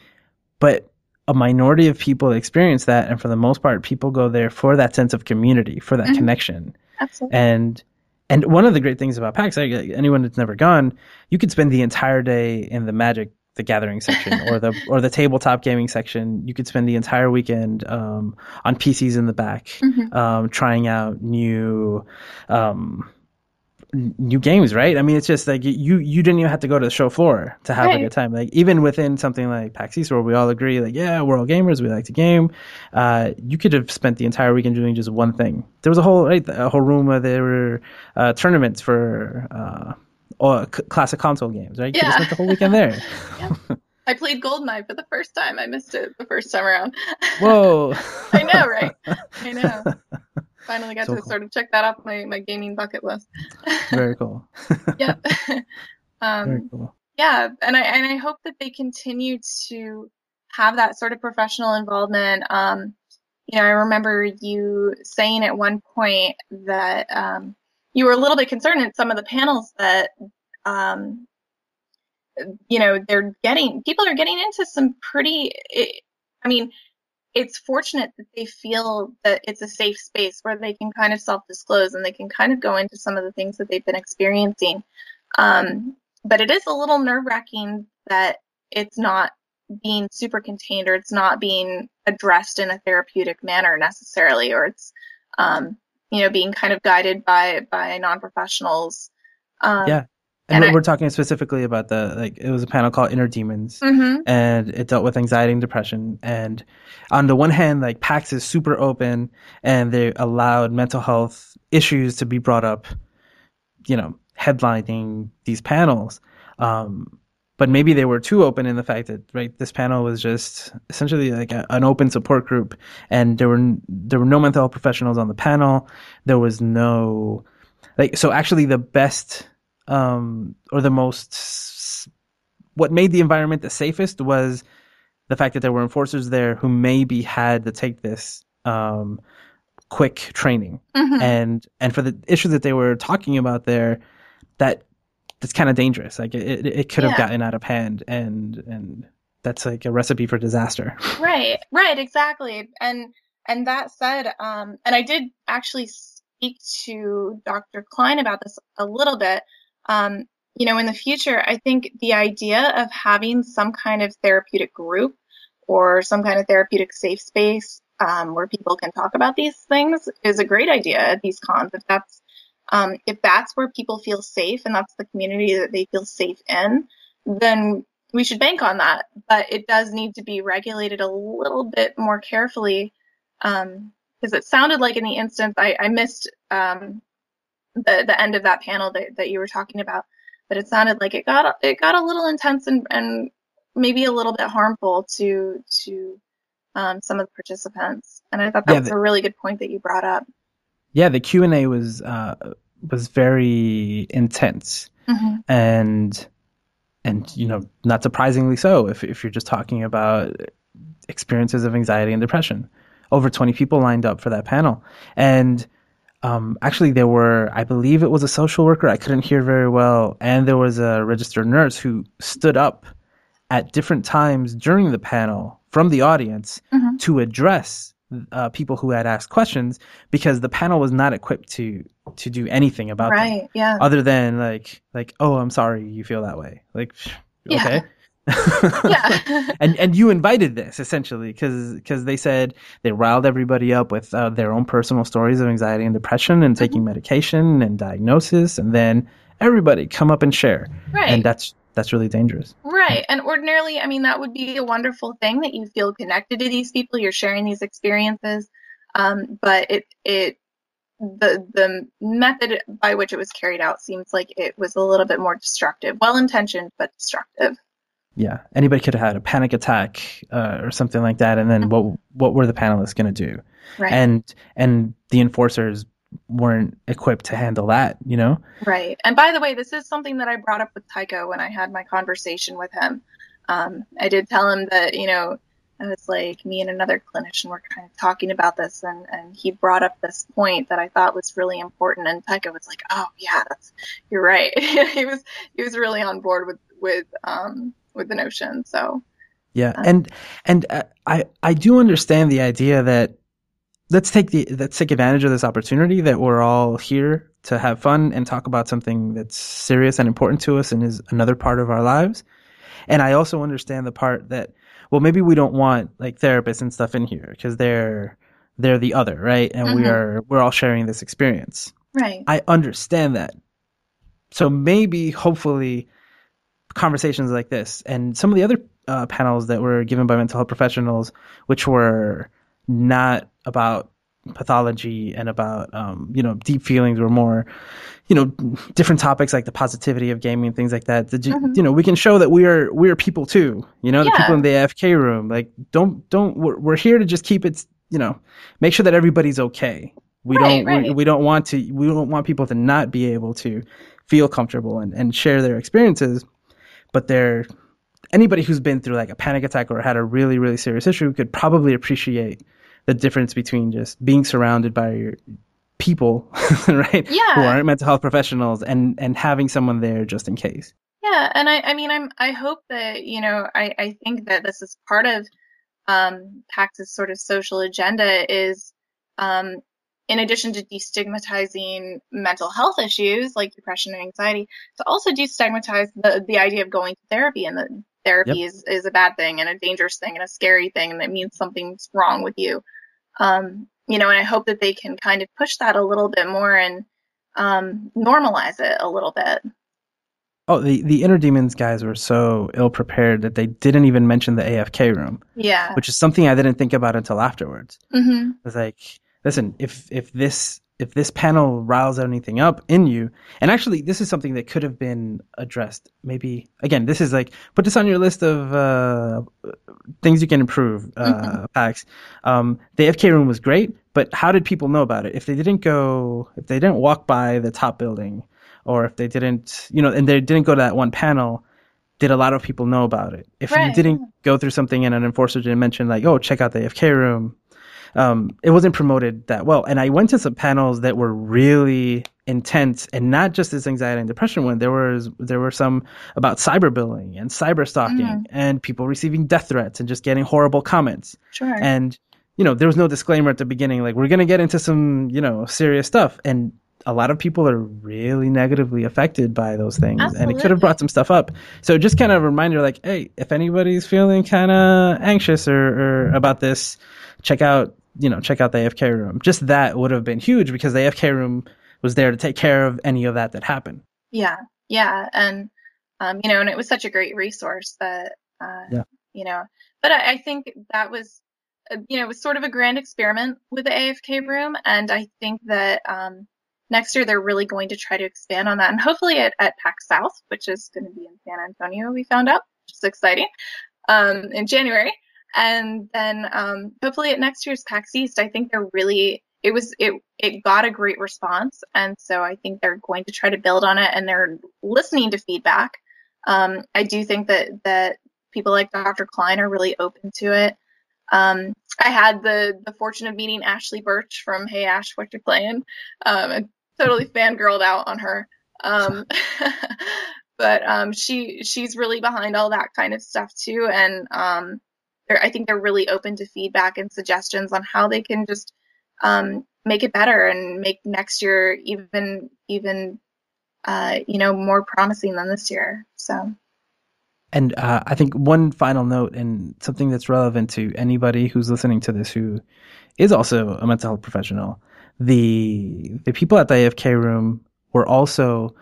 Speaker 1: but a minority of people experience that, and for the most part, people go there for that sense of community, for that mm-hmm. connection.
Speaker 2: Absolutely.
Speaker 1: And and one of the great things about PAX, anyone that's never gone, you could spend the entire day in the Magic the Gathering section or the or the tabletop gaming section. You could spend the entire weekend um, on PCs in the back, mm-hmm. um, trying out new um, new games, right? I mean, it's just like you you didn't even have to go to the show floor to have right. a good time. Like even within something like PAX East, where we all agree, like yeah, we're all gamers, we like to game. Uh, you could have spent the entire weekend doing just one thing. There was a whole right, a whole room where there were uh, tournaments for uh, all, c- classic console games, right? You yeah. spent the whole weekend there. yeah.
Speaker 2: I played Goldeneye for the first time. I missed it the first time around.
Speaker 1: Whoa!
Speaker 2: I know, right? I know. Finally got so to cool. sort of check that off my, my gaming bucket list.
Speaker 1: Very cool.
Speaker 2: yep. um, Very cool. Yeah, and I and I hope that they continue to have that sort of professional involvement. Um, you know, I remember you saying at one point that um, you were a little bit concerned in some of the panels that um, you know they're getting people are getting into some pretty. I mean, it's fortunate that they feel that it's a safe space where they can kind of self-disclose and they can kind of go into some of the things that they've been experiencing. Um, but it is a little nerve-wracking that it's not being super contained or it's not being addressed in a therapeutic manner necessarily, or it's um, you know being kind of guided by by non-professionals.
Speaker 1: Um, yeah, and, and we're talking specifically about the like it was a panel called Inner Demons, mm-hmm. and it dealt with anxiety and depression. And on the one hand, like PAX is super open, and they allowed mental health issues to be brought up, you know, headlining these panels. Um, but maybe they were too open in the fact that right this panel was just essentially like a, an open support group, and there were there were no mental health professionals on the panel. There was no like so actually the best um, or the most what made the environment the safest was the fact that there were enforcers there who maybe had to take this um, quick training mm-hmm. and and for the issues that they were talking about there that that's kind of dangerous like it, it could have yeah. gotten out of hand and and that's like a recipe for disaster
Speaker 2: right right exactly and and that said um and i did actually speak to dr kline about this a little bit um, you know, in the future, I think the idea of having some kind of therapeutic group or some kind of therapeutic safe space um, where people can talk about these things is a great idea at these cons. If that's um, if that's where people feel safe and that's the community that they feel safe in, then we should bank on that. But it does need to be regulated a little bit more carefully because um, it sounded like in the instance I, I missed um, the the end of that panel that, that you were talking about. But it sounded like it got it got a little intense and, and maybe a little bit harmful to to um, some of the participants. And I thought that yeah, was a really good point that you brought up.
Speaker 1: Yeah, the Q and A was uh, was very intense, mm-hmm. and and you know not surprisingly so if if you're just talking about experiences of anxiety and depression. Over 20 people lined up for that panel, and um, actually, there were, I believe it was a social worker. I couldn't hear very well. And there was a registered nurse who stood up at different times during the panel from the audience mm-hmm. to address uh, people who had asked questions because the panel was not equipped to to do anything about
Speaker 2: right,
Speaker 1: them,
Speaker 2: yeah.
Speaker 1: other than like like oh I'm sorry you feel that way like okay yeah. yeah. and and you invited this essentially because because they said they riled everybody up with uh, their own personal stories of anxiety and depression and taking mm-hmm. medication and diagnosis and then everybody come up and share.
Speaker 2: Right.
Speaker 1: And that's that's really dangerous.
Speaker 2: Right. And ordinarily, I mean, that would be a wonderful thing that you feel connected to these people, you're sharing these experiences. Um, but it it the the method by which it was carried out seems like it was a little bit more destructive, well intentioned but destructive.
Speaker 1: Yeah, anybody could have had a panic attack uh, or something like that, and then mm-hmm. what what were the panelists going to do?
Speaker 2: Right.
Speaker 1: And and the enforcers weren't equipped to handle that, you know?
Speaker 2: Right. And by the way, this is something that I brought up with Tycho when I had my conversation with him. Um, I did tell him that, you know, I was like, me and another clinician were kind of talking about this, and, and he brought up this point that I thought was really important. And Tycho was like, "Oh yeah, that's you're right." he was he was really on board with with um with the notion. So
Speaker 1: yeah, um, and and uh, I I do understand the idea that let's take the let's take advantage of this opportunity that we're all here to have fun and talk about something that's serious and important to us and is another part of our lives. And I also understand the part that well maybe we don't want like therapists and stuff in here because they're they're the other, right? And mm-hmm. we are we're all sharing this experience.
Speaker 2: Right.
Speaker 1: I understand that. So maybe hopefully conversations like this and some of the other uh, panels that were given by mental health professionals which were not about pathology and about um, you know deep feelings or more you know different topics like the positivity of gaming and things like that you, mm-hmm. you know we can show that we are we are people too you know yeah. the people in the afk room like don't don't we're, we're here to just keep it you know make sure that everybody's okay we right, don't right. We, we don't want to we don't want people to not be able to feel comfortable and, and share their experiences but they're anybody who's been through like a panic attack or had a really really serious issue could probably appreciate the difference between just being surrounded by people, right?
Speaker 2: Yeah.
Speaker 1: Who aren't mental health professionals and and having someone there just in case.
Speaker 2: Yeah, and I, I mean, I'm, I hope that you know, I, I think that this is part of um, PAX's sort of social agenda is, um, in addition to destigmatizing mental health issues like depression and anxiety, to also destigmatize the the idea of going to therapy and that therapy yep. is is a bad thing and a dangerous thing and a scary thing and that means something's wrong with you. Um, you know, and I hope that they can kind of push that a little bit more and um, normalize it a little bit.
Speaker 1: Oh, the the inner demons guys were so ill prepared that they didn't even mention the AFK room.
Speaker 2: Yeah,
Speaker 1: which is something I didn't think about until afterwards.
Speaker 2: Mm-hmm.
Speaker 1: It's like, listen, if if this if this panel riles anything up in you, and actually, this is something that could have been addressed. Maybe again, this is like put this on your list of uh, things you can improve. Uh, mm-hmm. PAX. Um, the AFK room was great, but how did people know about it? If they didn't go, if they didn't walk by the top building, or if they didn't, you know, and they didn't go to that one panel, did a lot of people know about it? If right. you didn't go through something and an enforcer didn't mention like, oh, check out the AFK room, um, it wasn't promoted that well. And I went to some panels that were really intense, and not just this anxiety and depression one. There was there were some about cyberbullying and cyber stalking, mm-hmm. and people receiving death threats and just getting horrible comments.
Speaker 2: Sure.
Speaker 1: And you know, there was no disclaimer at the beginning, like we're gonna get into some you know serious stuff, and a lot of people are really negatively affected by those things
Speaker 2: Absolutely.
Speaker 1: and it could have brought some stuff up so just kind of a reminder like hey if anybody's feeling kind of anxious or, or about this check out you know, check out the AFK room. Just that would have been huge because the AFK room was there to take care of any of that that happened.
Speaker 2: Yeah, yeah, and um, you know, and it was such a great resource that, uh, yeah. you know, but I, I think that was, uh, you know, it was sort of a grand experiment with the AFK room, and I think that um, next year they're really going to try to expand on that, and hopefully at, at PAX South, which is going to be in San Antonio, we found out, which is exciting, um, in January. And then um, hopefully at next year's PAX East, I think they're really it was it it got a great response, and so I think they're going to try to build on it, and they're listening to feedback. Um, I do think that that people like Dr. Kline are really open to it. Um, I had the the fortune of meeting Ashly Burch from Hey Ash, What You Playing? Um, and totally fangirled out on her. Um, but um, she she's really behind all that kind of stuff too, and um, I think they're really open to feedback and suggestions on how they can just um, make it better and make next year even even uh, you know more promising than this year. So
Speaker 1: And uh, I think one final note and something that's relevant to anybody who's listening to this who is also a mental health professional. The the people at the AFK room were also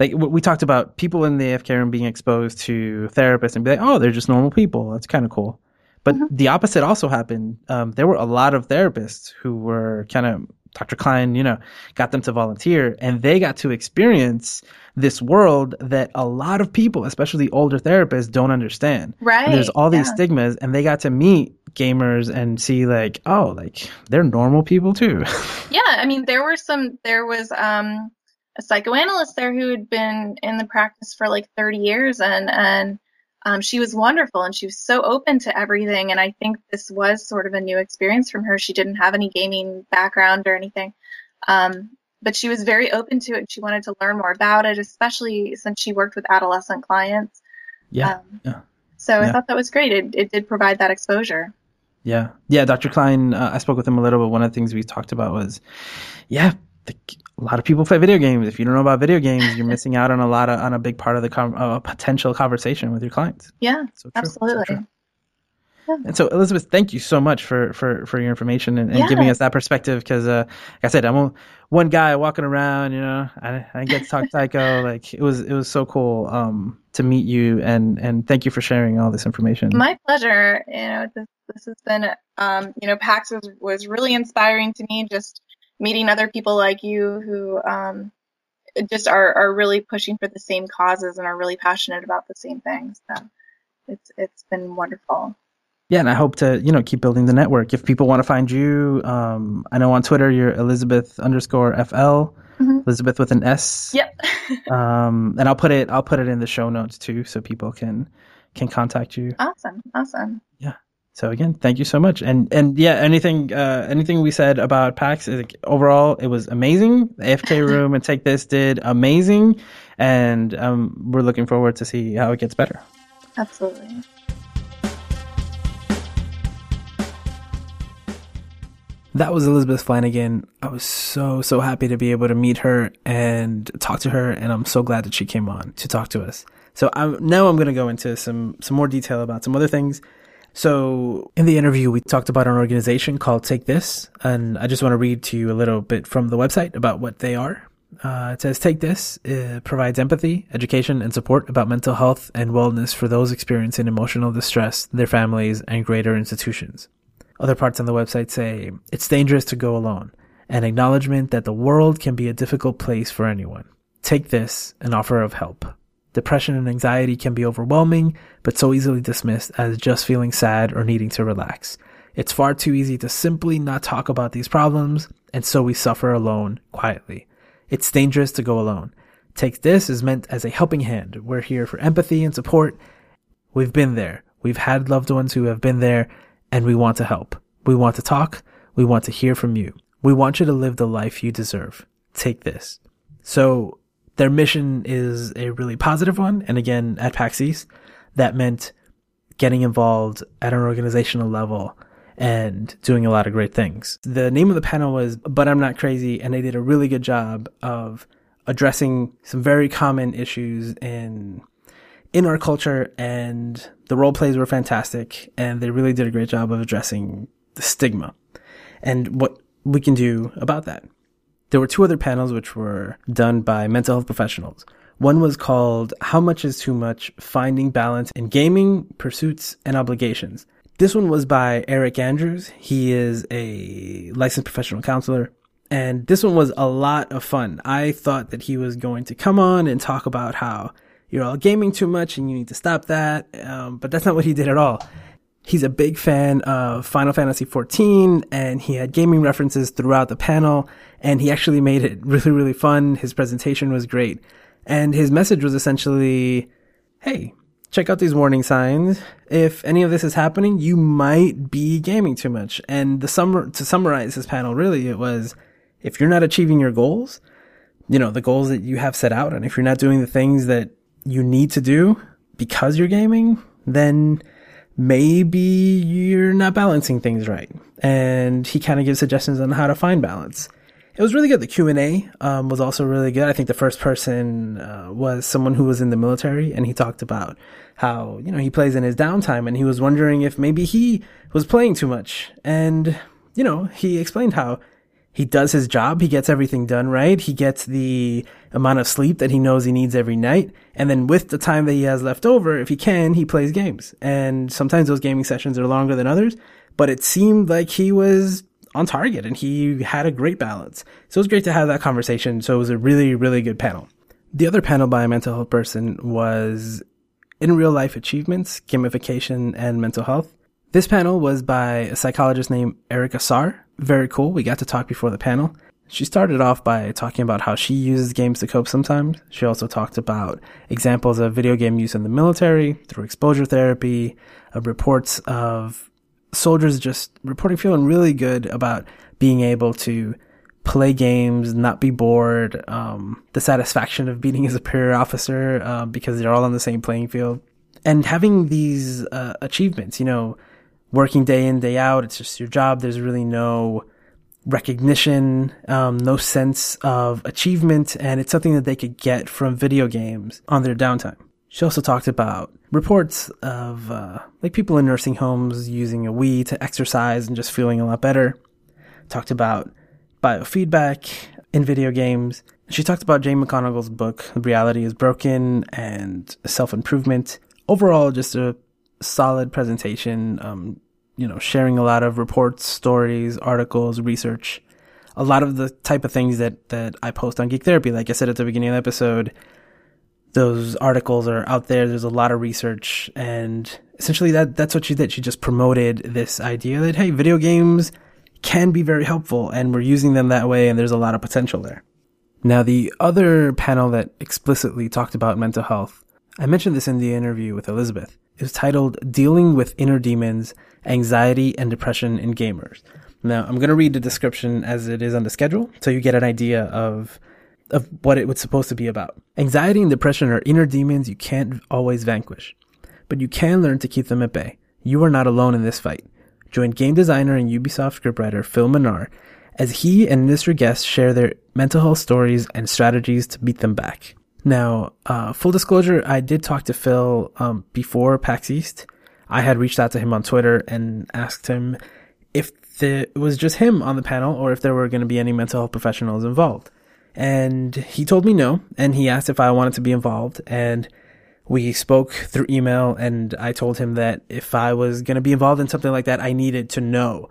Speaker 1: like we talked about people in the AFK room being exposed to therapists and be like, oh, they're just normal people. That's kind of cool. But mm-hmm. the opposite also happened. Um, there were a lot of therapists who were kind of Dr. Kline, you know, got them to volunteer and they got to experience this world that a lot of people, especially older therapists, don't understand.
Speaker 2: Right.
Speaker 1: And there's all these yeah. stigmas and they got to meet gamers and see like, oh, like they're normal people too.
Speaker 2: yeah. I mean, there were some, there was, um, a psychoanalyst there who had been in the practice for like 30 years and, and, um, she was wonderful and she was so open to everything. And I think this was sort of a new experience from her. She didn't have any gaming background or anything. Um, but she was very open to it. And she wanted to learn more about it, especially since she worked with adolescent clients.
Speaker 1: Yeah. Um, yeah.
Speaker 2: So
Speaker 1: yeah.
Speaker 2: I thought that was great. It, it did provide that exposure.
Speaker 1: Yeah. Yeah. Dr. Kline, uh, I spoke with him a little bit. One of the things we talked about was, yeah, the, a lot of people play video games. If you don't know about video games, you're missing out on a lot of on a big part of the com- uh, potential conversation with your clients.
Speaker 2: Yeah, so absolutely. So
Speaker 1: yeah. And so, Elizabeth, thank you so much for for, for your information and, and yeah. giving us that perspective. Because, uh, like I said, I'm a, one guy walking around. You know, I, I get to talk psycho. like it was it was so cool um, to meet you, and and thank you for sharing all this information.
Speaker 2: My pleasure. You know, this this has been um, you know, PAX was was really inspiring to me. Just meeting other people like you who um, just are, are really pushing for the same causes and are really passionate about the same things. So it's it's been wonderful.
Speaker 1: Yeah, and I hope to you know keep building the network. If people want to find you, um, I know on Twitter you're Elizabeth underscore FL. Mm-hmm. Elizabeth with an S.
Speaker 2: Yep.
Speaker 1: um, and I'll put it I'll put it in the show notes too, so people can can contact you.
Speaker 2: Awesome, awesome.
Speaker 1: Yeah. So again, thank you so much. And and yeah, anything uh, anything we said about PAX like, overall, it was amazing. The AFK room and take this did amazing, and um, we're looking forward to see how it gets better.
Speaker 2: Absolutely.
Speaker 1: That was Elizabeth Flanagan. I was so, so happy to be able to meet her and talk to her. And I'm so glad that she came on to talk to us. So I'm, now I'm going to go into some, some more detail about some other things so in the interview, we talked about an organization called Take This, and I just want to read to you a little bit from the website about what they are. Uh, it says, Take This it provides empathy, education, and support about mental health and wellness for those experiencing emotional distress, their families, and greater institutions. Other parts on the website say, It's dangerous to go alone, an acknowledgement that the world can be a difficult place for anyone. Take this, an offer of help. Depression and anxiety can be overwhelming, but so easily dismissed as just feeling sad or needing to relax. It's far too easy to simply not talk about these problems, and so we suffer alone, quietly. It's dangerous to go alone. Take this is meant as a helping hand. We're here for empathy and support. We've been there. We've had loved ones who have been there, and we want to help. We want to talk. We want to hear from you. We want you to live the life you deserve. Take this. So their mission is a really positive one. And again, at PAX East, that meant getting involved at an organizational level and doing a lot of great things. The name of the panel was But I'm Not Crazy, and they did a really good job of addressing some very common issues in in our culture and the role plays were fantastic and they really did a great job of addressing the stigma and what we can do about that. There were two other panels which were done by mental health professionals. One was called How Much is Too Much Finding Balance in Gaming, Pursuits, and Obligations. This one was by Eric Andrews. He is a licensed professional counselor. And this one was a lot of fun. I thought that he was going to come on and talk about how you're all gaming too much and you need to stop that. Um, but that's not what he did at all he's a big fan of Final Fantasy XIV and he had gaming references throughout the panel and he actually made it really, really fun. His presentation was great. And his message was essentially, Hey, check out these warning signs. If any of this is happening, you might be gaming too much. And the summer, to summarize his panel, really, it was, if you're not achieving your goals, you know, the goals that you have set out, and if you're not doing the things that you need to do because you're gaming, then maybe you're not balancing things right. And he kind of gives suggestions on how to find balance. it was really good. The Q and A um, was also really good. I think the first person uh, was someone who was in the military, and he talked about how you know he plays in his downtime, and he was wondering if maybe he was playing too much. And you know, he explained how he does his job, he gets everything done right, he gets the amount of sleep that he knows he needs every night, and then with the time that he has left over, if he can, he plays games. And sometimes those gaming sessions are longer than others, but it seemed like he was on target and he had a great balance. So it was great to have that conversation. So it was a really, really good panel. The other panel by a mental health person was in real life achievements, gamification, and mental health. This panel was by a psychologist named Erica Saar. Very cool. We got to talk before the panel. She started off by talking about how she uses games to cope sometimes. She also talked about examples of video game use in the military through exposure therapy, uh, reports of soldiers just reporting feeling really good about being able to play games, not be bored, um, the satisfaction of beating a superior officer uh, because they're all on the same playing field, and having these uh, achievements. You know, working day in day out, it's just your job. There's really no recognition, um, no sense of achievement, and it's something that they could get from video games on their downtime. She also talked about reports of uh, like people in nursing homes using a Wii to exercise and just feeling a lot better. Talked about biofeedback in video games. She talked about Jane McGonigal's book, Reality is Broken, and self improvement. Overall, just a solid presentation. Um, you know, sharing a lot of reports, stories, articles, research, a lot of the type of things that that I post on Geek Therapy. Like I said at the beginning of the episode, those articles are out there. There's a lot of research, and essentially that that's what she did. She just promoted this idea that hey, video games can be very helpful, and we're using them that way, and there's a lot of potential there. Now, the other panel that explicitly talked about mental health, I mentioned this in the interview with Elizabeth, is titled "Dealing with Inner Demons, Anxiety, and Depression in Gamers." Now, I'm going to read the description as it is on the schedule, so you get an idea of of what it was supposed to be about. Anxiety and depression are inner demons you can't always vanquish, but you can learn to keep them at bay. You are not alone in this fight. Join game designer and Ubisoft scriptwriter Phil Menard as he and industry guests share their mental health stories and strategies to beat them back. Now, uh, full disclosure, I did talk to Phil um, before PAX East. I had reached out to him on Twitter and asked him if the, it was just him on the panel or if there were going to be any mental health professionals involved. And he told me no, and he asked if I wanted to be involved. And we spoke through email, and I told him that if I was going to be involved in something like that, I needed to know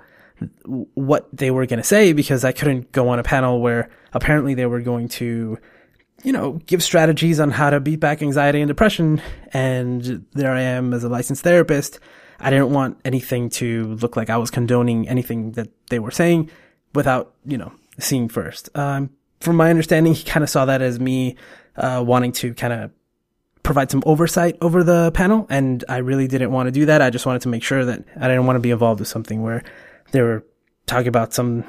Speaker 1: what they were going to say because I couldn't go on a panel where apparently they were going to, you know, give strategies on how to beat back anxiety and depression. And there I am as a licensed therapist. I didn't want anything to look like I was condoning anything that they were saying without, you know, seeing first. Um, from my understanding, he kind of saw that as me uh, wanting to kind of provide some oversight over the panel, and I really didn't want to do that. I just wanted to make sure that I didn't want to be involved with something where they were talking about some,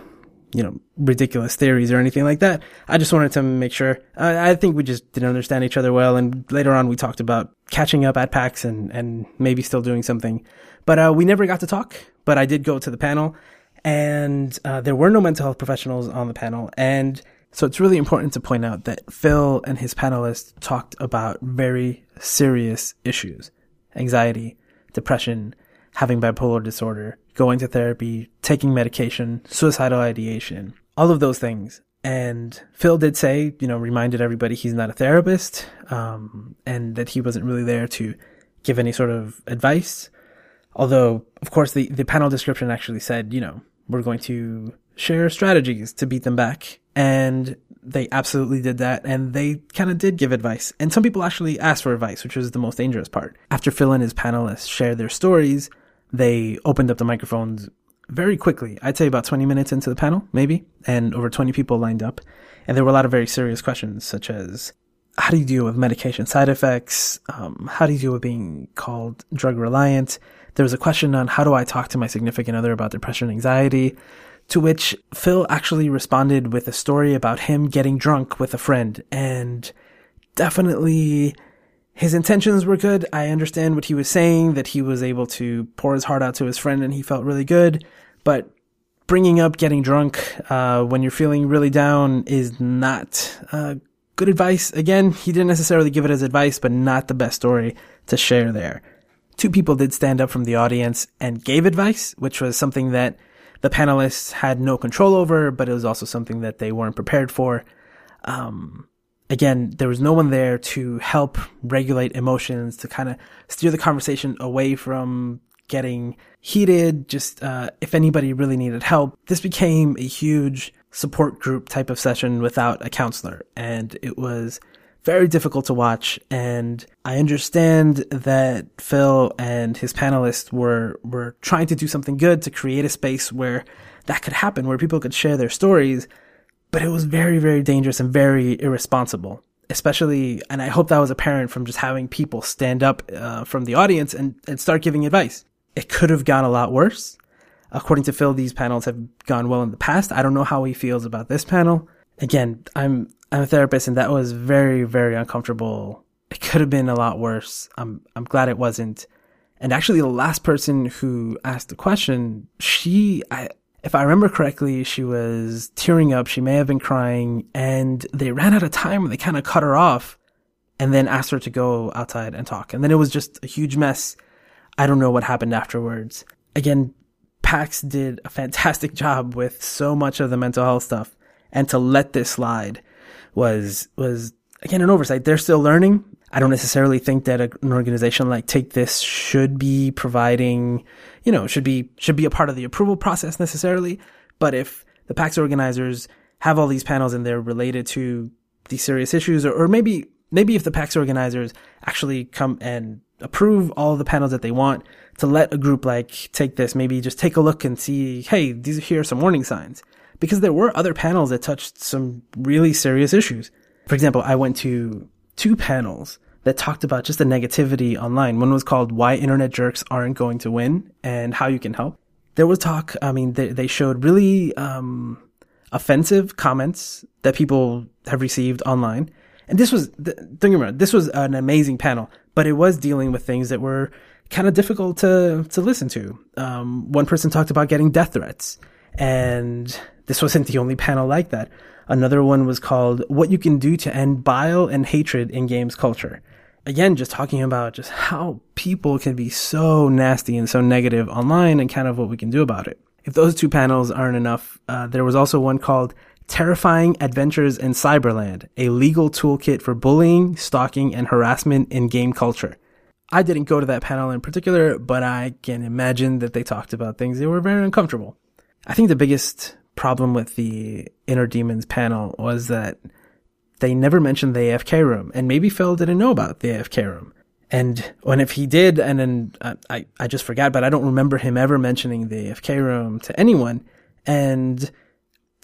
Speaker 1: you know, ridiculous theories or anything like that. I just wanted to make sure. I, I think we just didn't understand each other well, and later on we talked about catching up at PAX and and maybe still doing something, but uh, we never got to talk. But I did go to the panel, and uh, there were no mental health professionals on the panel, and so it's really important to point out that Phil and his panelists talked about very serious issues. Anxiety, depression, having bipolar disorder, going to therapy, taking medication, suicidal ideation, all of those things. And Phil did say, you know, reminded everybody he's not a therapist, um, and that he wasn't really there to give any sort of advice. Although, of course, the, the panel description actually said, you know, we're going to share strategies to beat them back. And they absolutely did that. And they kind of did give advice. And some people actually asked for advice, which was the most dangerous part. After Phil and his panelists shared their stories, they opened up the microphones very quickly. I'd say about 20 minutes into the panel, maybe. And over 20 people lined up. And there were a lot of very serious questions, such as, how do you deal with medication side effects? Um, how do you deal with being called drug reliant? There was a question on how do I talk to my significant other about depression and anxiety? To which Phil actually responded with a story about him getting drunk with a friend and definitely his intentions were good. I understand what he was saying, that he was able to pour his heart out to his friend and he felt really good. But bringing up getting drunk uh, when you're feeling really down is not uh, good advice. Again, he didn't necessarily give it as advice, but not the best story to share there. Two people did stand up from the audience and gave advice, which was something that the panelists had no control over, but it was also something that they weren't prepared for. Um, again, there was no one there to help regulate emotions, to kind of steer the conversation away from getting heated. Just, uh, if anybody really needed help, this became a huge support group type of session without a counselor. And it was very difficult to watch. And I understand that Phil and his panelists were, were trying to do something good to create a space where that could happen, where people could share their stories. But it was very, very dangerous and very irresponsible. Especially, and I hope that was apparent from just having people stand up uh, from the audience and, and start giving advice. It could have gone a lot worse. According to Phil, these panels have gone well in the past. I don't know how he feels about this panel. Again, I'm I'm a therapist and that was very, very uncomfortable. It could have been a lot worse. I'm, I'm glad it wasn't. And actually the last person who asked the question, she, I, if I remember correctly, she was tearing up. She may have been crying and they ran out of time and they kind of cut her off and then asked her to go outside and talk. And then it was just a huge mess. I don't know what happened afterwards. Again, PAX did a fantastic job with so much of the mental health stuff and to let this slide was was again an oversight. They're still learning. I don't necessarily think that an organization like Take This should be providing, you know, should be should be a part of the approval process necessarily. But if the PAX organizers have all these panels and they're related to these serious issues, or, or maybe maybe if the PAX organizers actually come and approve all the panels that they want to let a group like take this, maybe just take a look and see, hey, these are here are some warning signs because there were other panels that touched some really serious issues. For example, I went to two panels that talked about just the negativity online. One was called Why Internet Jerks Aren't Going to Win and How You Can Help. There was talk, I mean, they, they showed really um, offensive comments that people have received online. And this was, don't get me wrong, this was an amazing panel, but it was dealing with things that were kind of difficult to, to listen to. Um, one person talked about getting death threats and this wasn't the only panel like that. Another one was called What You Can Do to End Bile and Hatred in Games Culture. Again, just talking about just how people can be so nasty and so negative online and kind of what we can do about it. If those two panels aren't enough, uh, there was also one called Terrifying Adventures in Cyberland, a legal toolkit for bullying, stalking, and harassment in game culture. I didn't go to that panel in particular, but I can imagine that they talked about things that were very uncomfortable. I think the biggest problem with the Inner Demons panel was that they never mentioned the AFK room, and maybe Phil didn't know about the AFK room. And when if he did, and then uh, I I just forgot, but I don't remember him ever mentioning the AFK room to anyone. And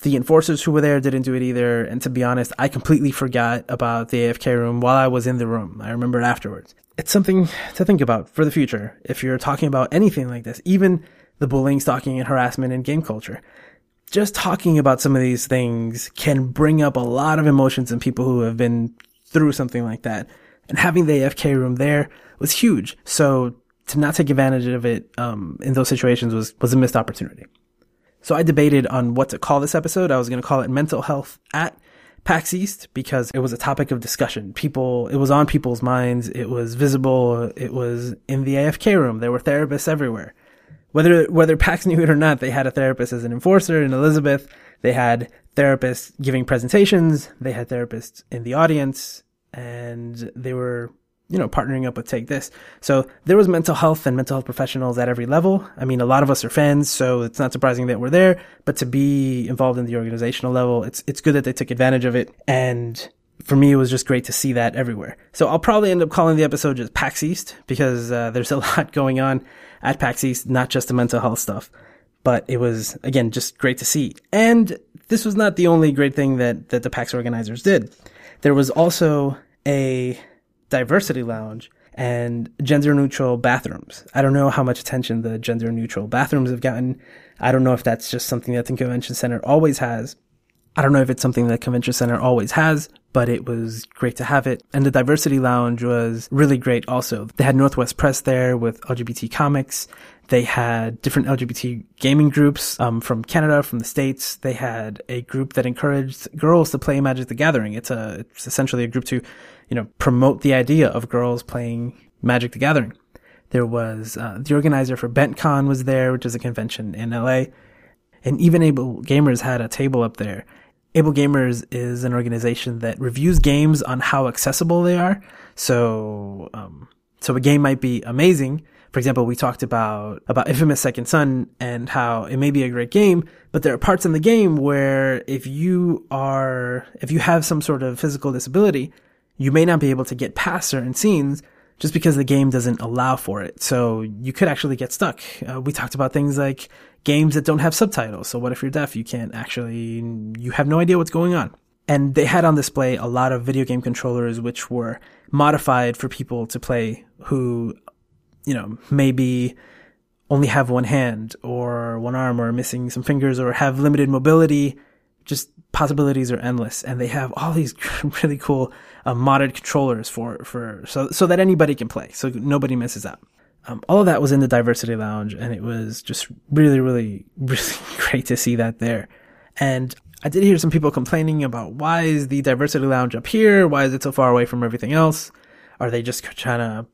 Speaker 1: the enforcers who were there didn't do it either. And to be honest, I completely forgot about the AFK room while I was in the room. I remember it afterwards. It's something to think about for the future. If you're talking about anything like this, even the bullying, stalking, and harassment in game culture just talking about some of these things can bring up a lot of emotions in people who have been through something like that. And having the AFK room there was huge. So to not take advantage of it um, in those situations was was a missed opportunity. So I debated on what to call this episode. I was going to call it "Mental Health at PAX East" because it was a topic of discussion. People, it was on people's minds. It was visible. It was in the AFK room. There were therapists everywhere whether whether PAX knew it or not, they had a therapist as an enforcer in Elizabeth. They had therapists giving presentations. They had therapists in the audience, and they were you know partnering up with Take This. So there was mental health and mental health professionals at every level. I mean, a lot of us are fans, so it's not surprising that we're there. But to be involved in the organizational level, it's it's good that they took advantage of it and for me, it was just great to see that everywhere. So I'll probably end up calling the episode just PAX East because uh, there's a lot going on at PAX East, not just the mental health stuff. But it was, again, just great to see. And this was not the only great thing that, that the PAX organizers did. There was also a diversity lounge and gender neutral bathrooms. I don't know how much attention the gender neutral bathrooms have gotten. I don't know if that's just something that the convention center always has, I don't know if it's something that Convention Center always has, but it was great to have it. And the Diversity Lounge was really great also. They had Northwest Press there with LGBT comics. They had different LGBT gaming groups um, from Canada, from the States. They had a group that encouraged girls to play Magic the Gathering. It's a it's essentially a group to, you know, promote the idea of girls playing Magic the Gathering. There was uh, the organizer for BentCon was there, which is a convention in LA, and even Able Gamers had a table up there Able Gamers is an organization that reviews games on how accessible they are. So, um, so a game might be amazing. For example, we talked about, about Infamous Second Son and how it may be a great game, but there are parts in the game where if you are, if you have some sort of physical disability, you may not be able to get past certain scenes just because the game doesn't allow for it. So you could actually get stuck. Uh, we talked about things like games that don't have subtitles. So what if you're deaf? You can't actually, you have no idea what's going on. And they had on display a lot of video game controllers which were modified for people to play who, you know, maybe only have one hand or one arm or missing some fingers or have limited mobility. Just possibilities are endless. And they have all these really cool uh, modded controllers for, for, so, so that anybody can play. So nobody misses out. Um, all of that was in the diversity lounge and it was just really, really, really great to see that there. And I did hear some people complaining about why is the diversity lounge up here? Why is it so far away from everything else? Are they just trying to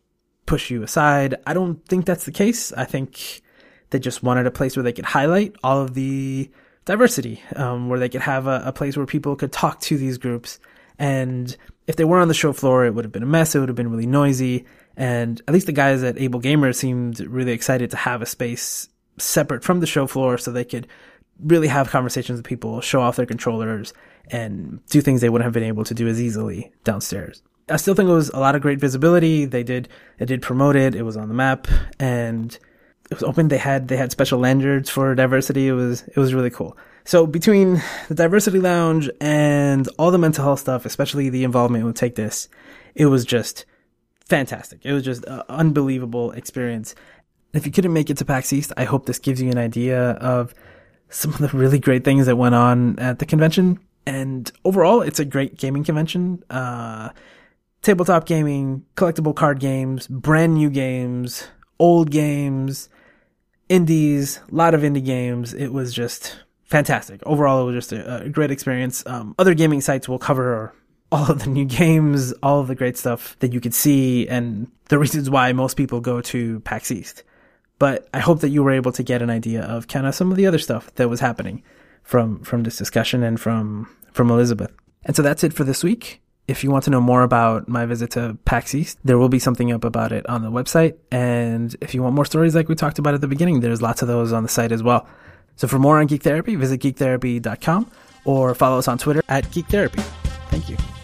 Speaker 1: push you aside? I don't think that's the case. I think they just wanted a place where they could highlight all of the diversity, um, where they could have a, a place where people could talk to these groups. And if they were on the show floor, it would have been a mess. It would have been really noisy. And at least the guys at Able Gamer seemed really excited to have a space separate from the show floor so they could really have conversations with people, show off their controllers, and do things they wouldn't have been able to do as easily downstairs. I still think it was a lot of great visibility. They did, they did promote it. It was on the map and it was open. They had, they had special lanyards for diversity. It was, it was really cool. So between the diversity lounge and all the mental health stuff, especially the involvement with Take This, it was just fantastic. It was just an unbelievable experience. If you couldn't make it to PAX East, I hope this gives you an idea of some of the really great things that went on at the convention. And overall, it's a great gaming convention. Uh, tabletop gaming, collectible card games, brand new games, old games, indies, a lot of indie games. It was just fantastic. Overall, it was just a, a great experience. Um, other gaming sites will cover all of the new games, all of the great stuff that you could see, and the reasons why most people go to PAX East. But I hope that you were able to get an idea of kind of some of the other stuff that was happening from from this discussion and from from Elizabeth. And so that's it for this week. If you want to know more about my visit to PAX East, there will be something up about it on the website. And if you want more stories like we talked about at the beginning, there's lots of those on the site as well. So for more on Geek Therapy, visit geektherapy.com or follow us on Twitter at Geek Therapy. Thank you.